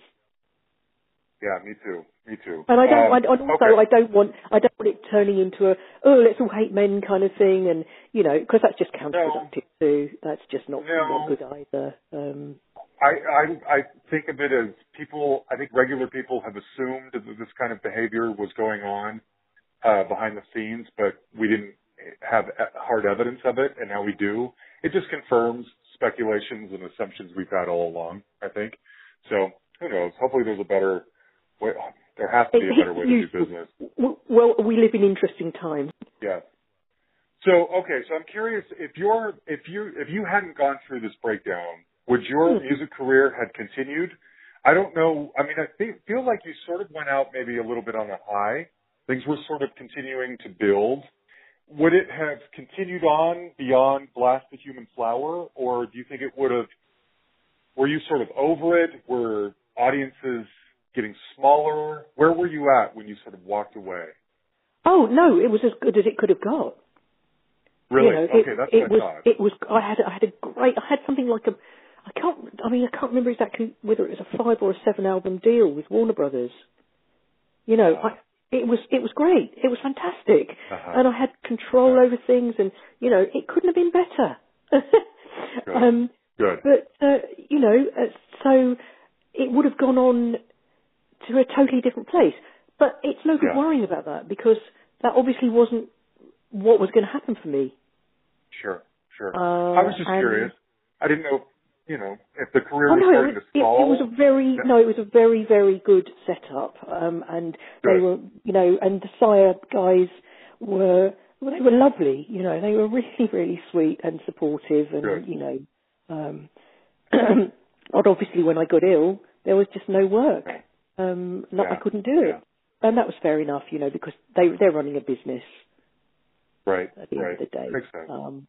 Yeah, me too. Me too. And I don't. Um, and also, okay. I don't want. I don't want it turning into a oh, let's all hate men kind of thing, and you know, because that's just counterproductive too. That's just not No. not good either. Um, I, I I think of it as people. I think regular people have assumed that this kind of behavior was going on uh, behind the scenes, but we didn't have hard evidence of it, and now we do. It just confirms speculations and assumptions we've had all along. I think. So who knows? Hopefully, there's a better way. There has to be a better way to do business. well, we live in interesting times. Yeah. So okay, so I'm curious if you're if you if you hadn't gone through this breakdown, would your Hmm. music career had continued? I don't know. I mean, I think, feel like you sort of went out maybe a little bit on a high. Things were sort of continuing to build. Would it have continued on beyond Blast the Human Flower, or do you think it would have? Were you sort of over it? Were audiences getting smaller? Where were you at when you sort of walked away? Oh no, it was as good as it could have got. Really? You know, okay, it, that's it was. Thought. It was. I had. I had a great. I had something like a. I can't. I mean, I can't remember exactly whether it was a five or a seven album deal with Warner Brothers. You know. It was. It was great. It was fantastic, Uh-huh. and I had control Yeah. over things, and you know, it couldn't have been better. *laughs* Good. um, Good. but uh, you know, uh, so it would have gone on to a totally different place. But it's no good Yeah. worrying about that because that obviously wasn't what was going to happen for me. Sure, sure. Uh, I was just curious. I didn't know, you know, if the career Oh was no, starting was, to it, stall. it was a very Yeah. no, it was a very very good setup, um, and they were you know, and the Sire guys were well, they were lovely, you know, they were *laughs* really really sweet and supportive, and Good. you know, um, *clears throat* but obviously when I got ill, there was just no work, Yeah. um, no, I couldn't do it, yeah. and that was fair enough, you know, because they they're running a business Right, at the right. end of the day. Makes sense. Um,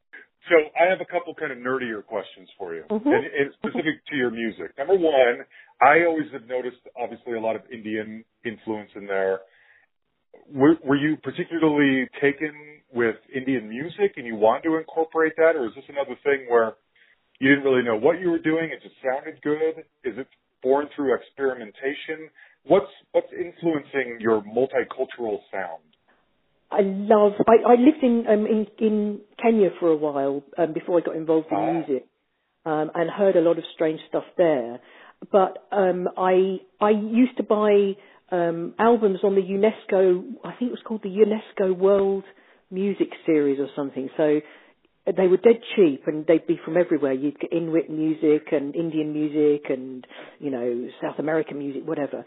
So I have a couple kind of nerdier questions for you, Mhm. and, and specific to your music. Number one, I always have noticed, obviously, a lot of Indian influence in there. Were, were you particularly taken with Indian music, and you wanted to incorporate that, or is this another thing where you didn't really know what you were doing? It just sounded good. Is it born through experimentation? What's what's influencing your multicultural sound? I love. I, I lived in um, in in Kenya for a while um, before I got involved in music, um, and heard a lot of strange stuff there. But um, I I used to buy um, albums on the UNESCO. I think it was called the UNESCO World Music Series or something. So they were dead cheap and they'd be from everywhere. You'd get Inuit music and Indian music and, you know, South American music, whatever.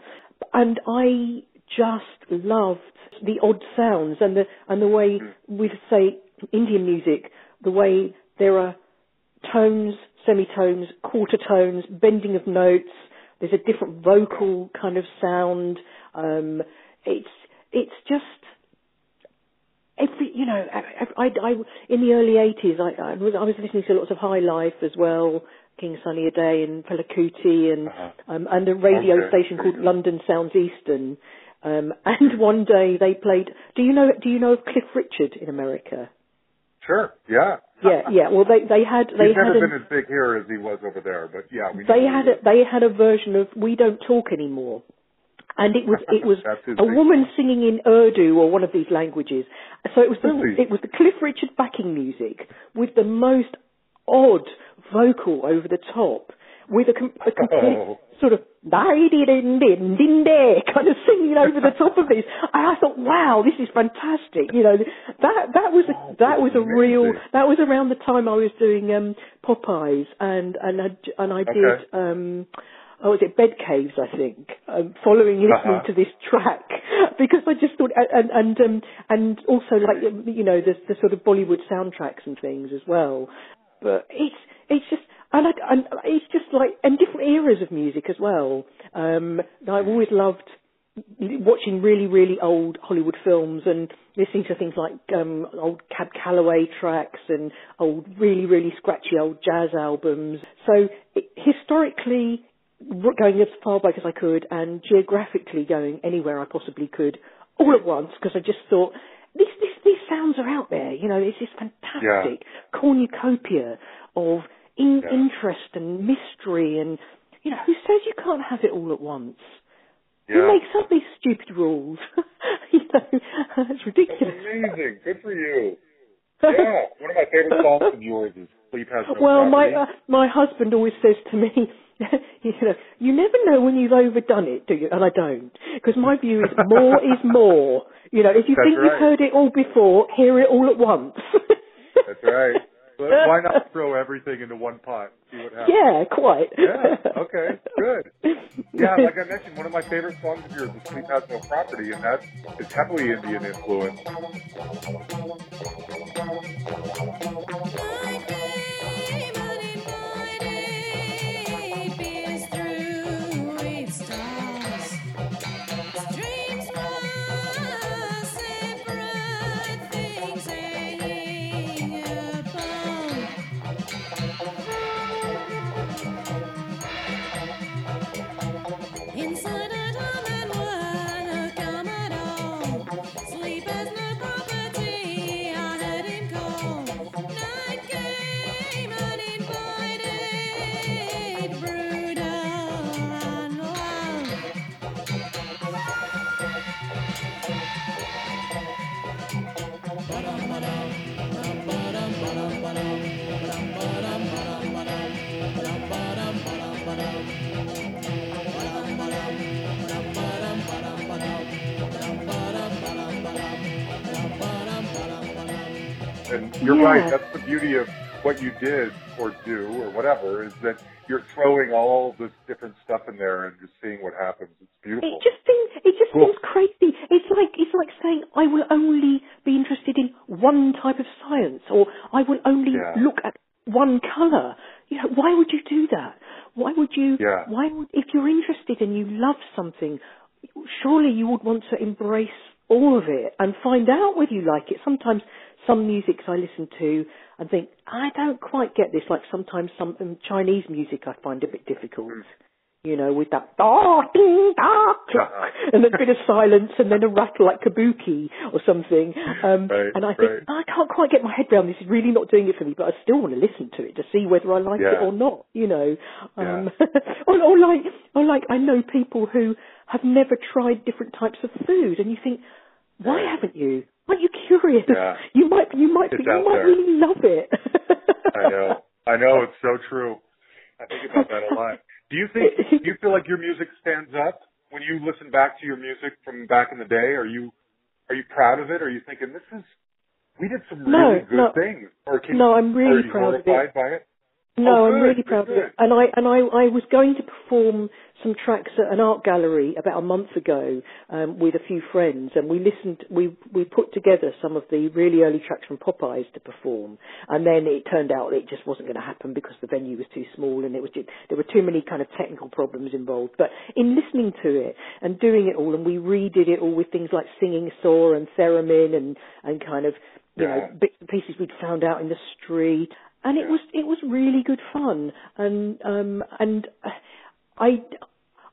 And I just loved the odd sounds and the, and the way we'd say Indian music, the way there are tones, semitones, quarter tones, bending of notes. There's a different vocal kind of sound. Um, it's, it's just, every you know I, I, I in the early eighties I, I was I was listening to lots of High Life as well, King Sunny Adé and Fela and Uh-huh. um, and a radio Okay. station called London Sounds Eastern. Um, *laughs* and one day they played. Do you know? Do you know of Cliff Richard in America? Sure. Yeah. *laughs* Yeah, yeah. Well, they they had they He's had never an, been as big here as he was over there, but yeah, we they had a, they had a version of "We Don't Talk Anymore," and it was it was *laughs* a woman singing in Urdu or one of these languages. So it was the Really? it was the Cliff Richard backing music with the most odd vocal over the top, with a, com- a complete Oh. sort of din din din din day kind of singing over the top of this. And I thought, wow, this is fantastic. You know, that that was a, that was a real that was around the time I was doing um Pop-Eyes and and I, and I did Okay. um oh was it Bed Caves I think um, following listening Uh-huh. to this track *laughs* because I just thought and and um, and also like you know the the sort of Bollywood soundtracks and things as well but it's it's just and, I, and it's just like and different eras of music as well. Um I've always loved watching really, really old Hollywood films and listening to things like um, old Cab Calloway tracks and old, really, really scratchy old jazz albums. So it, historically, going as far back as I could and geographically going anywhere I possibly could all at once because I just thought, this, this, these sounds are out there, you know, it's this fantastic. Cornucopia of in, Yeah. interest and mystery and, you know, who says you can't have it all at once? Yeah. Who makes up these stupid rules? *laughs* you know, it's That's ridiculous. amazing. Good for you. Yeah. One of my favorite songs of yours is Sleep Has No well, my uh, my husband always says to me, *laughs* you know, you never know when you've overdone it, do you? And I don't, because my view is more is *laughs* more. You know, if you That's think right. you've heard it all before, hear it all at once. That's right. But why not throw everything into one pot? See what happens. Yeah, quite. Yeah, okay, good. Yeah, like I mentioned, one of my favorite songs of yours is Sleep Has No Property, and that is it's heavily Indian influence. And you're Yeah. right, that's the beauty of what you did or do or whatever, is that you're throwing all this different stuff in there and just seeing what happens. It's beautiful. It just seems it just Cool. seems crazy. It's like it's like saying I will only be interested in one type of science, or I will only Yeah. look at one color. You know, why would you do that? Why would you? Yeah. Why would if you're interested and you love something, surely you would want to embrace all of it, and find out whether you like it. Sometimes some music I listen to and think I don't quite get this. Like sometimes some um, Chinese music I find a bit difficult. You know, with that da ding da clock, *laughs* and a bit of silence, and then a rattle like kabuki or something. Um, Right, and I think right. I can't quite get my head around this. Is really not doing it for me, but I still want to listen to it to see whether I like it or not. You know, um, *laughs* or, or like, or like I know people who have never tried different types of food, and you think, why haven't you? Aren't you curious? Yeah. You might, you might, It's you might there. really love it. I know. I know. It's so true. I think about that a lot. Do you think? Do you feel like your music stands up when you listen back to your music from back in the day? Are you are you proud of it? Are you thinking this is we did some No, really good no. things? Or can, No, I'm really proud of it. by it? No, Oh, I'm really good, proud of it. And I and I, I was going to perform some tracks at an art gallery about a month ago um, with a few friends, and we listened. We we put together some of the really early tracks from Pop-Eyes to perform, and then it turned out it just wasn't going to happen because the venue was too small and it was just, there were too many kind of technical problems involved. But in listening to it and doing it all, and we redid it all with things like singing saw and theremin and and kind of you know bits and pieces we'd found out in the street and it was it was really good fun and um and i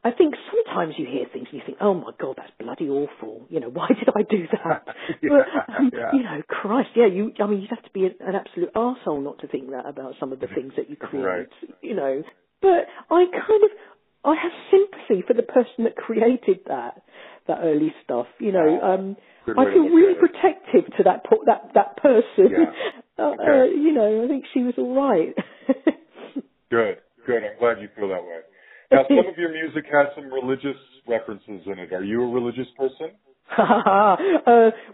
I think sometimes you hear things and you think, oh my god, that's bloody awful. You know, *laughs* why did I do that? *laughs* Yeah, but, *laughs* um, yeah. you know, Christ, yeah, you, I mean, you'd have to be an, absolute arsehole not to think that about some of the things that you create, Right. you know. But I kind of, I have sympathy for the person that created that, that early stuff, you know. Oh, Um, I feel really protective to that, that, that person. Yeah. Uh, Okay. uh, you know, I think she was all right. *laughs* Good, good. I'm glad you feel that way. Now, some of your music has some religious references in it. Are you a religious person? *laughs* uh,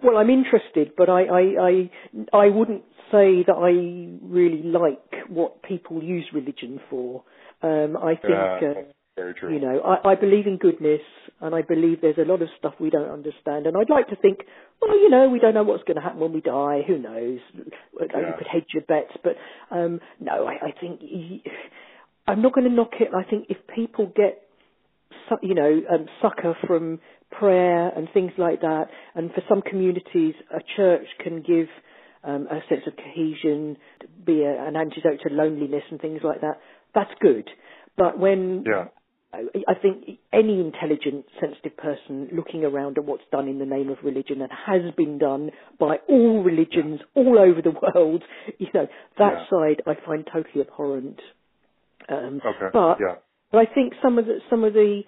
well, I'm interested, but I, I, I, I wouldn't say that I really like what people use religion for. Um, I think, uh, very true. you know, I, I believe in goodness, and I believe there's a lot of stuff we don't understand. And I'd like to think, well, you know, we don't know what's going to happen when we die. Who knows? You could hedge your bets, but um, no, I, I think I'm not going to knock it. I think if people get you know, um, succor from prayer and things like that. And for some communities, a church can give um, a sense of cohesion, be a, an antidote to loneliness and things like that. That's good. But when Yeah. I I think any intelligent, sensitive person looking around at what's done in the name of religion and has been done by all religions all over the world, *laughs* you know, that Yeah. side I find totally abhorrent. Um, Okay. But yeah. but I think some of the some of the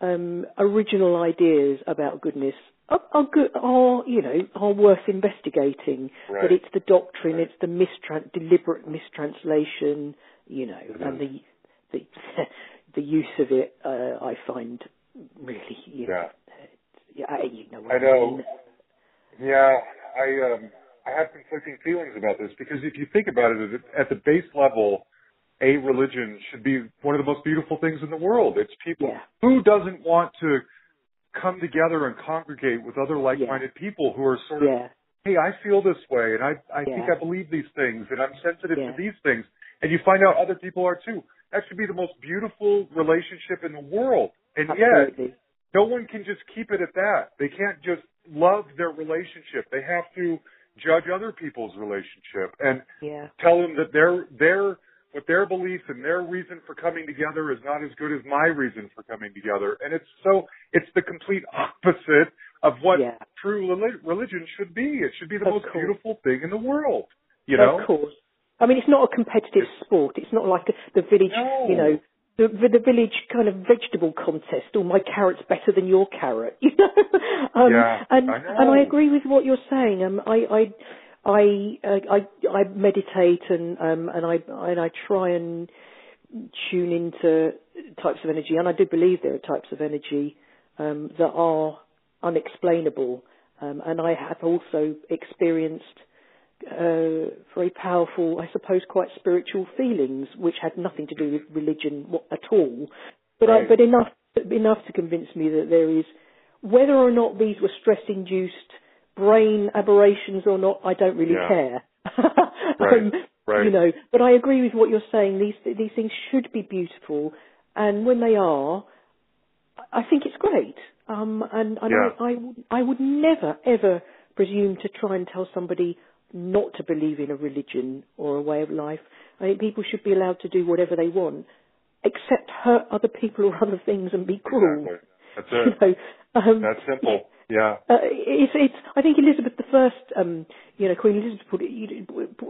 um, original ideas about goodness are, are good, are you know, are worth investigating. Right. But it's the doctrine, Right. it's the mistran- deliberate mistranslation, you know, It and the the *laughs* the use of it. Uh, I find really, you know, Yeah. yeah, I- you know what I know. mean. Yeah, I um I have conflicting feelings about this because if you think about it at the base level, a religion should be one of the most beautiful things in the world. It's people Yeah. who doesn't want to come together and congregate with other like-minded people who are sort of Yeah, hey, I feel this way, and I I think I believe these things, and I'm sensitive Yeah. to these things, and you find out other people are too. That should be the most beautiful relationship in the world, and yet no one can just keep it at that. They can't just love their relationship. They have to judge other people's relationship and Yeah, tell them that their their what their beliefs and their reason for coming together is not as good as my reason for coming together. And it's so it's the complete opposite of what Yeah. true reli- religion should be. It should be the Of most course. beautiful thing in the world. You know? Of course. I mean, it's not a competitive sport. It's not like the village, No. you know, the, the, village kind of vegetable contest. Or my carrot's better than your carrot, *laughs* you know. um, Yeah, and I know. and I agree with what you're saying. Um, I I I uh, I, I meditate and um and I and I try and tune into types of energy, and I do believe there are types of energy um, that are unexplainable. Um, and I have also experienced uh, very powerful, I suppose, quite spiritual feelings, which had nothing to do with religion at all, but I, but enough enough to convince me that there is, whether or not these were stress-induced brain aberrations or not, I don't really Yeah. care. *laughs* Right, right. You know, but I agree with what you're saying. These these things should be beautiful, and when they are, I think it's great. Um, and and Yeah. I, I, I would never, ever presume to try and tell somebody not to believe in a religion or a way of life. I think people should be allowed to do whatever they want, except hurt other people or other things and be cruel. Exactly. That's You it. *laughs* know, um, That's simple. Yeah. uh, it's, it's. I think Elizabeth the First, um, you know, Queen Elizabeth put it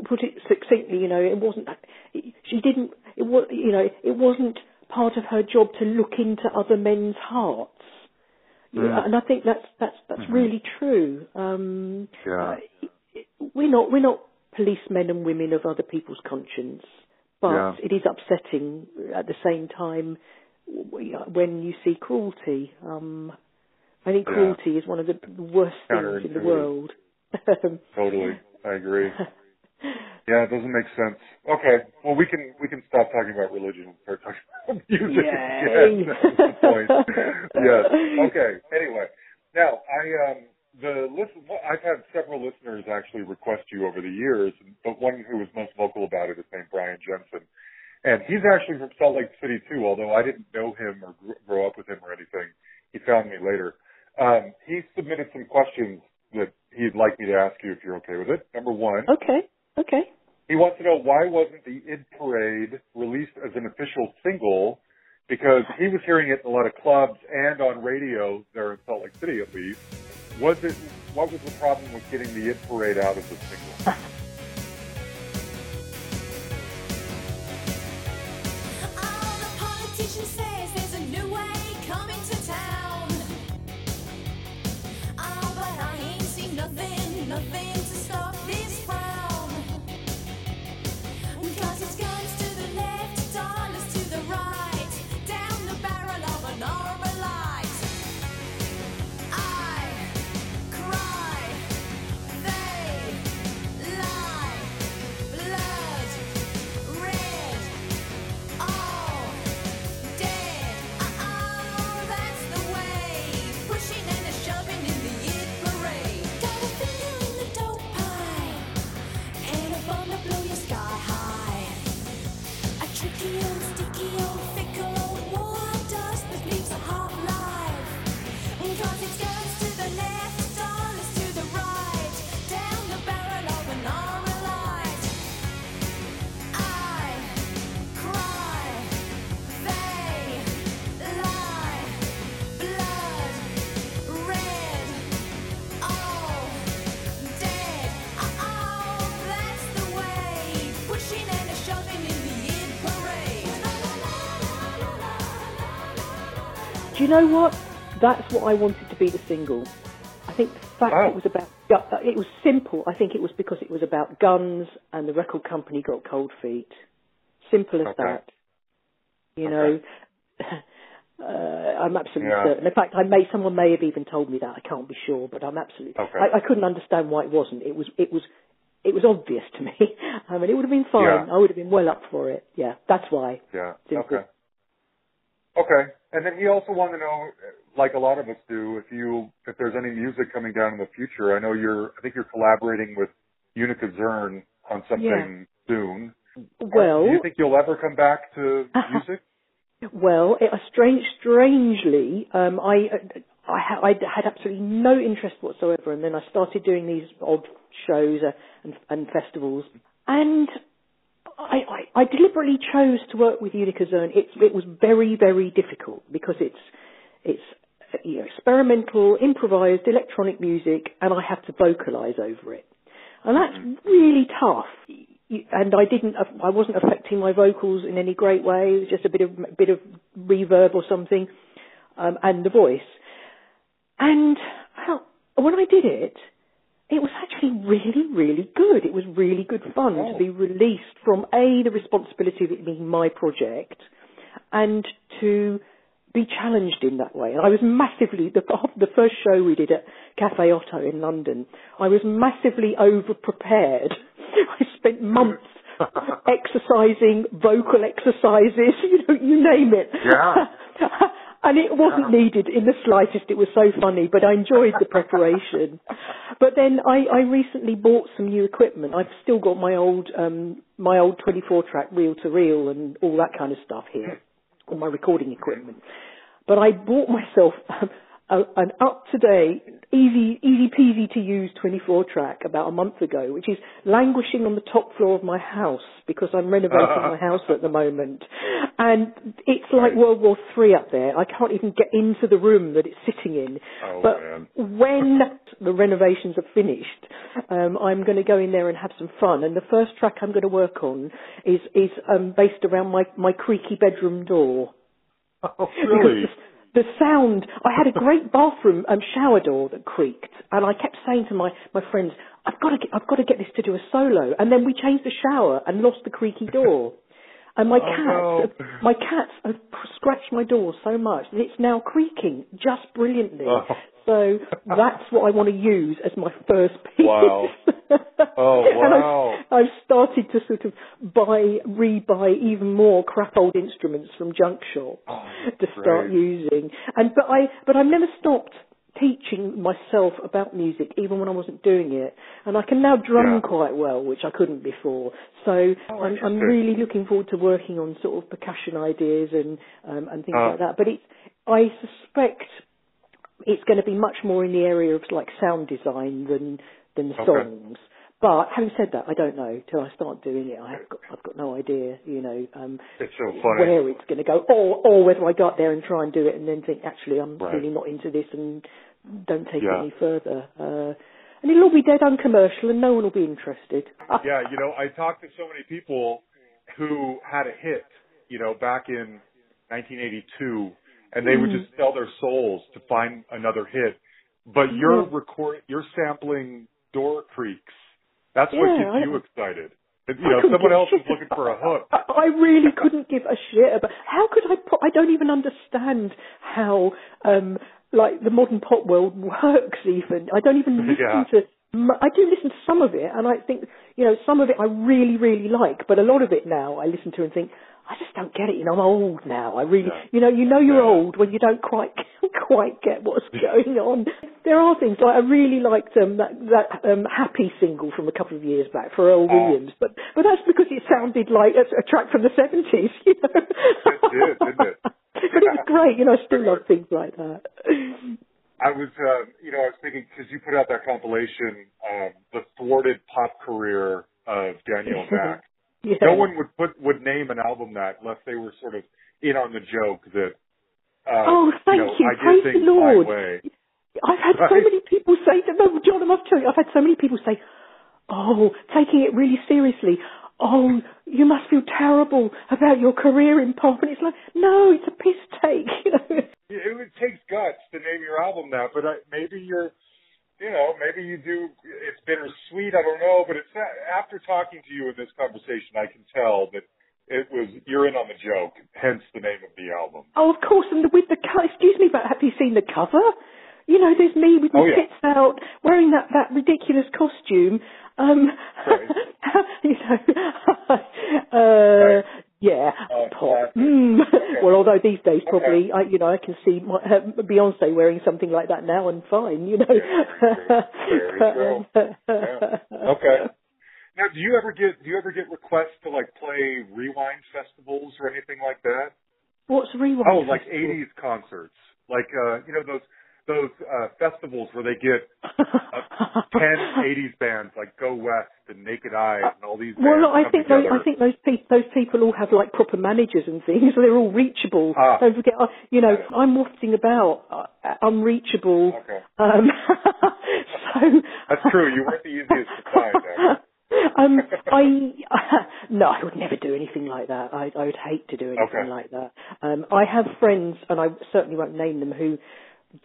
put it succinctly. You know, it wasn't. She didn't. It was. You know, it wasn't part of her job to look into other men's hearts. Yeah, and I think that's that's that's Mhm. really true. Um, Yeah. uh, we're not we're not policemen and women of other people's conscience, but Yeah. it is upsetting at the same time when you see cruelty. Um, I think Yeah. cruelty is one of the worst things in the world. *laughs* Totally. I agree. *laughs* Yeah, it doesn't make sense. Okay. Well, we can we can stop talking about religion and start talking *laughs* about music Yay. again. That's the point. yes. Okay. Anyway, now I um the listen. I've had several listeners actually request you over the years, but one who was most vocal about it is named Brian Jenson, and he's actually from Salt Lake City too. Although I didn't know him or grow up with him or anything, he found me later. Um, he submitted some questions that he'd like me to ask you if you're okay with it. Number one. okay, okay. He wants to know why wasn't the Id Parade released as an official single? Because he was hearing it in a lot of clubs and on radio there in Salt Lake City, at least. Was it? What was the problem with getting the Id Parade out of the single? *laughs* All the you know what? That's what I wanted to be the single. I think the fact Oh. it was about it was simple. I think it was because it was about guns and the record company got cold feet. Simple as Okay. that. You Okay. know, *laughs* uh, I'm absolutely Yeah. certain. In fact, I may someone may have even told me that. I can't be sure, but I'm absolutely. Okay. I, I couldn't understand why it wasn't. It was. It was. It was obvious to me. *laughs* I mean, it would have been fine. Yeah. I would have been well up for it. Yeah, that's why. Yeah. Simple. Okay. Okay. And then he also wanted to know, like a lot of us do, if you if there's any music coming down in the future. I know you're. I think you're collaborating with Unica Zürn on something soon. Well, do you think you'll ever come back to *laughs* music? Well, it, strange, strangely, um, I, uh, I, ha- I had absolutely no interest whatsoever, and then I started doing these odd shows uh, and, and festivals, and I, I, I deliberately chose to work with Unica Zürn. It, it was very, very difficult because it's it's you know, experimental, improvised electronic music, and I have to vocalise over it, and that's really tough. And I didn't, I wasn't affecting my vocals in any great way. It was just a bit of bit of reverb or something, um, and the voice. And how, when I did it, it was actually really, really good. It was really good fun Oh. to be released from a the responsibility of it being my project, and to be challenged in that way. And I was massively the the first show we did at Cafe Oto in London. I was massively over prepared. *laughs* I spent months *laughs* exercising, vocal exercises, *laughs* you know, you name it. Yeah. And it wasn't needed in the slightest. It was so funny, but I enjoyed the preparation. *laughs* But then I, I recently bought some new equipment. I've still got my old um, my old 24 track reel to reel and all that kind of stuff here, all my recording equipment. But I bought myself *laughs* a, an up to date, easy, easy peasy to use 24 track about a month ago, which is languishing on the top floor of my house because I'm renovating *laughs* my house at the moment. And it's like World War Three up there. I can't even get into the room that it's sitting in. Oh, but man. when *laughs* the renovations are finished, um, I'm going to go in there and have some fun. And the first track I'm going to work on is is um, based around my my creaky bedroom door. Oh, really? *laughs* The sound, I had a great *laughs* bathroom um, shower door that creaked, and I kept saying to my, my friends, I've got to get, I've got to get this to do a solo. And then we changed the shower and lost the creaky door. And my Oh, cats, no. my cats have scratched my door so much that it's now creaking just brilliantly. Oh. So that's what I want to use as my first piece. Wow. *laughs* Oh, And I've- wow. I've started to sort of buy, re-buy even more crap old instruments from junk shops Oh, to start using. And but I, but I've never stopped teaching myself about music, even when I wasn't doing it. And I can now drum Yeah. quite well, which I couldn't before. So Oh, I'm, I'm really looking forward to working on sort of percussion ideas and um, and things Uh. like that. But it's, I suspect it's going to be much more in the area of like sound design than than Okay. songs. But having said that, I don't know till I start doing it. I've got I've got no idea, you know, um, It's so where it's going to go, or or whether I go up there and try and do it and then think actually I'm Right. really not into this and don't take Yeah. it any further. Uh, and it'll all be dead uncommercial and no one will be interested. *laughs* yeah, you know, I talked to so many people who had a hit, you know, back in 1982, and they would Mhm. just sell their souls to find another hit. But you're Mhm. record, you're sampling door creaks. That's what Yeah, gets I- you excited. You I know, someone else is looking for a hook. I I really couldn't give a shit about how could I put I don't even understand how um like the modern pop world works even. I don't even *laughs* listen Yeah. to I do listen to some of it and I think you know some of it I really really like but a lot of it now I listen to and think I just don't get it you know I'm old now I really Yeah. you know you know you're Yeah. old when you don't quite *laughs* quite get what's going on there are things like I really liked um that that um happy single from a couple of years back Pharrell Oh. Williams but but that's because it sounded like a, a track from the seventies, *laughs* you know. It did, didn't it? But it was great, you know. I still love things like that. I was, uh, you know, I was thinking because you put out that compilation, um, the thwarted pop career of Danielle *laughs* Dax. yeah. no one would put would name an album that unless they were sort of in on the joke that uh Oh, thank you, know, you. I Praise the Lord. I've had so many people say that. No, John, I must tell you, I've had so many people say, "Oh, taking it really seriously." Oh, you must feel terrible about your career in pop, and it's like, no, it's a piss take. *laughs* You know? It, takes guts to name your album that, but I, maybe you're you know, maybe you do it's bittersweet, I don't know, but it's after talking to you in this conversation I can tell that it was you're in on the joke, hence the name of the album. Oh, of course, and with the excuse me, but have you seen the cover? You know, there's me with my Oh, yeah. tits out, wearing that that ridiculous costume. Um, Right. *laughs* you know, *laughs* uh, yeah, Oh, pop. Mm. Well, although these days Okay. probably, I, you know, I can see my, uh, Beyonce wearing something like that now and fine. You know. Yeah. Okay. Now, do you ever get do you ever get requests to like play rewind festivals or anything like that? What's rewind? Oh, like '80s concerts, like uh, you know those those uh, festivals where they get uh, ten '80s bands like Go West and Naked Eye and all these. Well, I come think those. I think those people those people all have like proper managers and things, so *laughs* they're all reachable. Ah. Don't forget, uh, you know, it. I'm wafting about uh, unreachable. Okay. Um, *laughs* so That's true. You weren't the easiest to find. Actually. *laughs* um, I no, I would never do anything like that. I, I would hate to do anything Okay. like that. Um, I have friends, and I certainly won't name them, who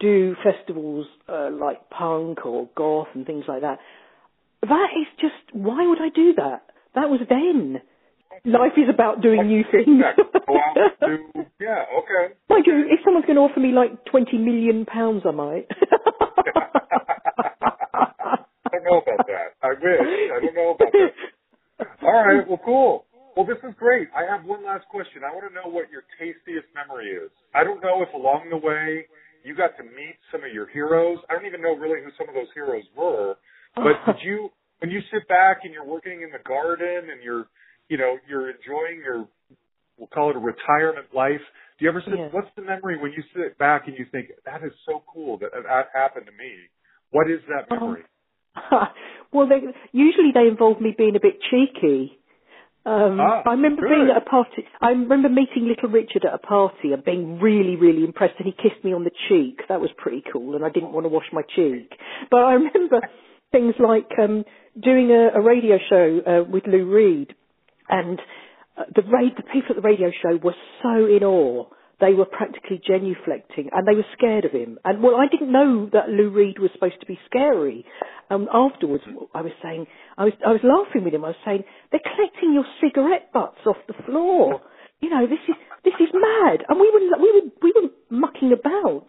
do festivals uh, like punk or goth and things like that. That is just why would I do that? That was then. Life is about doing new things. Yeah, go out and do. Yeah. Okay. Mind you, if someone's going to offer me like twenty million pounds, I might. *laughs* I don't know about that. I wish. I don't know about that. All right. Well, cool. Well, this is great. I have one last question. I want to know what your tastiest memory is. I don't know if along the way you got to meet some of your heroes. I don't even know really who some of those heroes were. But *laughs* did you, when you sit back and you're working in the garden and you're, you know, you're enjoying your, we'll call it a retirement life. Do you ever sit? Yeah. What's the memory when you sit back and you think that is so cool that that happened to me? What is that Oh. memory? *laughs* well, they, usually they involve me being a bit cheeky. Um, Ah, I remember good. being at a party. I remember meeting Little Richard at a party and being really, really impressed. And he kissed me on the cheek. That was pretty cool. And I didn't want to wash my cheek. But I remember *laughs* things like um, doing a, a radio show uh, with Lou Reed, and uh, the ra- the people at the radio show were so in awe. They were practically genuflecting, and they were scared of him. And well, I didn't know that Lou Reed was supposed to be scary. Um, afterwards, I was saying, I was, I was laughing with him. I was saying, they're collecting your cigarette butts off the floor. You know, this is this is mad. And we were we were we were mucking about.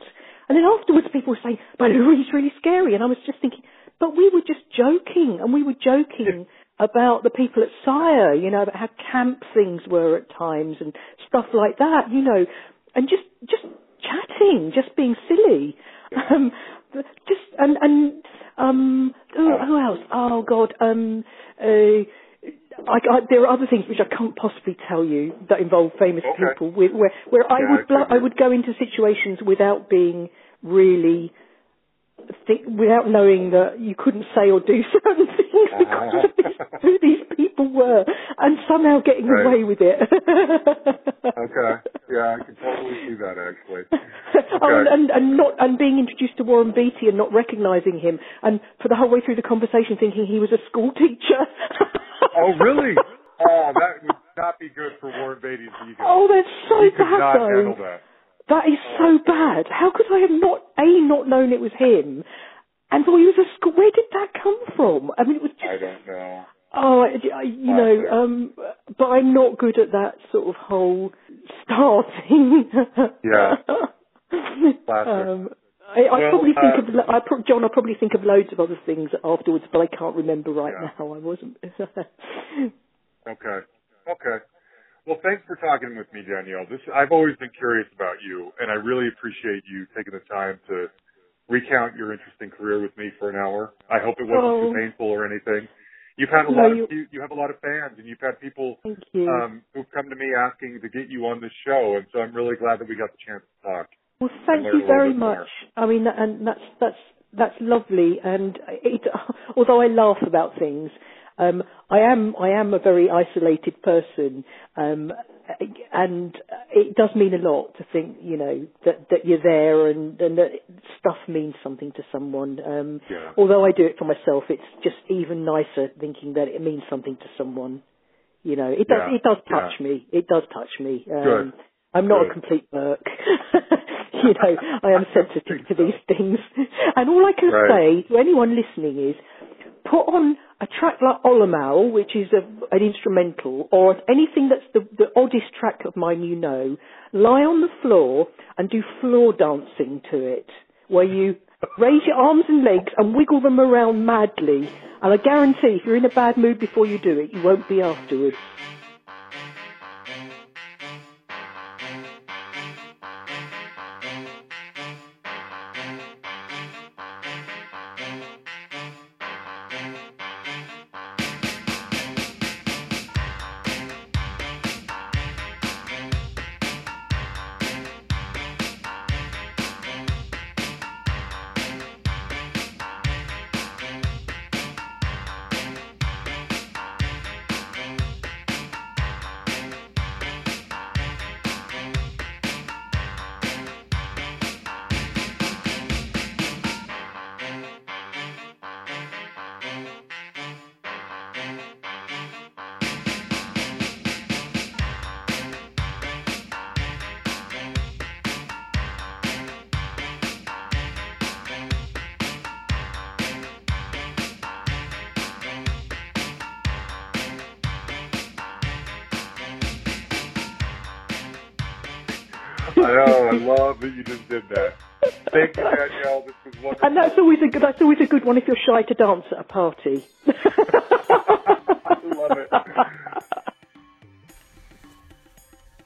And then afterwards, people were saying, "But Lou Reed's really scary." And I was just thinking, but we were just joking, and we were joking about the people at Sire, you know, about how camp things were at times and stuff like that, you know, and just just chatting, just being silly, um, just and and um, who, who else? Oh God, um, uh, I, I, there are other things which I can't possibly tell you that involve famous Okay. people, with, where where I would I blo- I would go into situations without being really thi- without knowing that you couldn't say or do *laughs* certain things *laughs* uh-huh. because of these, who these people were, and somehow getting Right. away with it. *laughs* Okay. Yeah, I can totally see that actually. oh, and, and, and not and being introduced to Warren Beatty and not recognising him, and for the whole way through the conversation thinking he was a school teacher. Oh, really? Oh, that would not be good for Warren Beatty's ego. oh, that's so he could bad not though. handle that. That is so bad. How could I have not a not known it was him, and thought he was a school? Where did that come from? I mean, it was just I don't know. Oh, you know, um, but I'm not good at that sort of whole starting. Yeah. *laughs* Um, I, I Well, probably think uh, of I pro- John. I probably think of loads of other things afterwards, but I can't remember right Yeah. now. I wasn't. *laughs* Okay. Okay. Well, thanks for talking with me, Danielle. This I've always been curious about you, and I really appreciate you taking the time to recount your interesting career with me for an hour. I hope it wasn't Oh. too painful or anything. You've had a No, lot of you- you, have a lot of fans, and you've had people um, who've come to me asking to get you on this show, and so I'm really glad that we got the chance to talk. Well, thank you very bit more. much. I mean, and that's that's that's lovely. And it, although I laugh about things, um, I am I am a very isolated person, um, and it does mean a lot to think, you know, that that you're there and and that stuff means something to someone. Um, Yeah. Although I do it for myself, it's just even nicer thinking that it means something to someone. You know, it does Yeah, it does yeah. touch me. It does touch me. Um, Good. I'm not Good. a complete merc. *laughs* you know, I am sensitive to these *laughs* things. And all I can Right. say to anyone listening is put on a track like Olamal, which is a, an instrumental, or anything that's the, the oddest track of mine you know, lie on the floor and do floor dancing to it, where you raise your arms and legs and wiggle them around madly. And I guarantee if you're in a bad mood before you do it, you won't be afterwards. That you just did that. Thank you, Danielle. This was wonderful. And that's always a good. That's always a good one if you're shy to dance at a party. *laughs* I love it.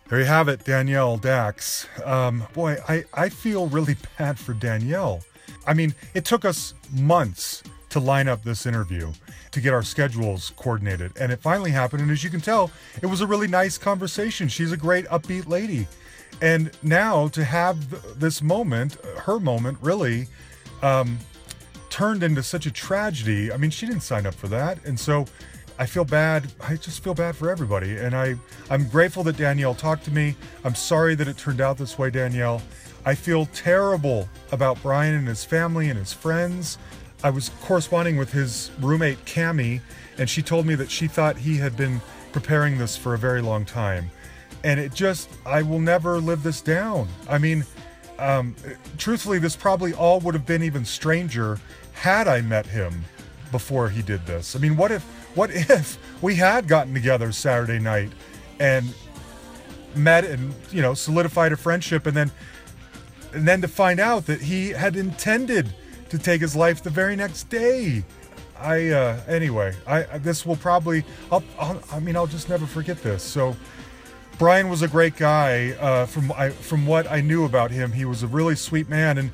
There you have it, Danielle Dax. Um, boy, I, I feel really bad for Danielle. I mean, it took us months to line up this interview, to get our schedules coordinated, and it finally happened. And as you can tell, it was a really nice conversation. She's a great, upbeat lady. And now to have this moment, her moment, really, um, turned into such a tragedy. I mean, she didn't sign up for that, and so I feel bad. I just feel bad for everybody, and I I'm grateful that Danielle talked to me. I'm sorry that it turned out this way, Danielle. I feel terrible about Brian and his family and his friends. I was corresponding with his roommate Cami, and she told me that she thought he had been preparing this for a very long time, and it just I will never live this down. I mean um, truthfully, this probably all would have been even stranger had I met him before he did this. I mean, what if, what *laughs* if we had gotten together Saturday night and met and you know solidified a friendship, and then, and then to find out that he had intended to take his life the very next day. I uh, anyway, I this will probably, I'll, I'll, I mean, I'll just never forget this. So. Brian was a great guy. Uh, from I, from what I knew about him, he was a really sweet man. And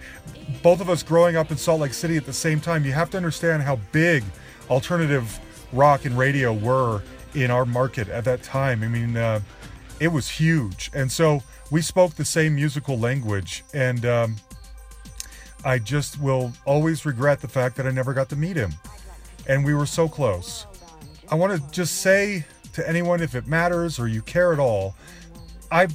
both of us growing up in Salt Lake City at the same time, you have to understand how big alternative rock and radio were in our market at that time. I mean, uh, it was huge. And so we spoke the same musical language. And um, I just will always regret the fact that I never got to meet him. And we were so close. I want to just say to anyone, if it matters or you care at all, I've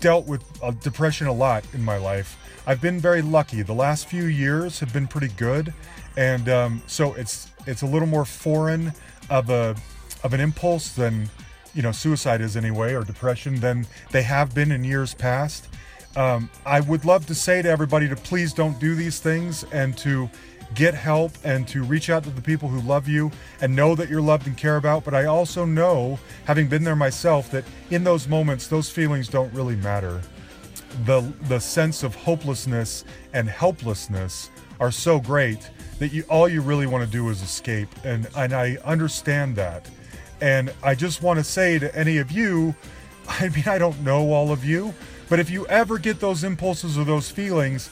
dealt with uh, depression a lot in my life. I've been very lucky. The last few years have been pretty good, and um, so it's it's a little more foreign of a of an impulse than you know suicide is anyway or depression than they have been in years past. Um, I would love to say to everybody to please don't do these things and to get help and to reach out to the people who love you and know that you're loved and care about. But I also know, having been there myself, that in those moments, those feelings don't really matter. The, the sense of hopelessness and helplessness are so great that you all you really want to do is escape. And, and I understand that. And I just want to say to any of you, *laughs* I mean, I don't know all of you, but if you ever get those impulses or those feelings,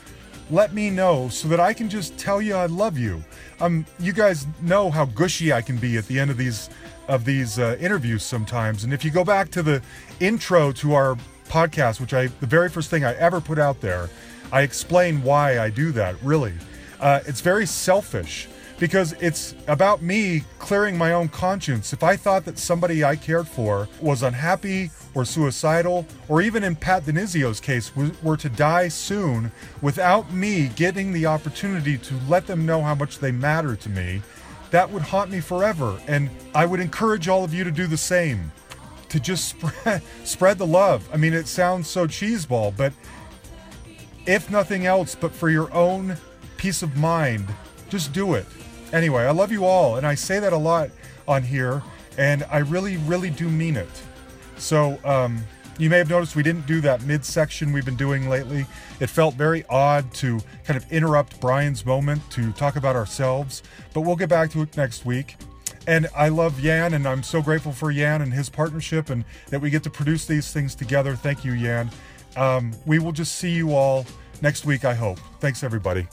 let me know so that I can just tell you I love you. Um, you guys know how gushy I can be at the end of these of these uh, interviews sometimes. And if you go back to the intro to our podcast, which I the very first thing I ever put out there, I explain why I do that. Really, uh, it's very selfish because it's about me clearing my own conscience. If I thought that somebody I cared for was unhappy or suicidal, or even in Pat DiNizio's case, were to die soon without me getting the opportunity to let them know how much they matter to me, that would haunt me forever. And I would encourage all of you to do the same. To just *laughs* spread, spread the love. I mean, it sounds so cheeseball, but if nothing else, but for your own peace of mind, just do it. Anyway, I love you all, and I say that a lot on here, and I really, really do mean it. So, um, you may have noticed we didn't do that midsection we've been doing lately. It felt very odd to kind of interrupt Brian's moment to talk about ourselves, but we'll get back to it next week. And I love Yan, and I'm so grateful for Yan and his partnership, and that we get to produce these things together. Thank you, Yan. Um, we will just see you all next week, I hope. Thanks, everybody.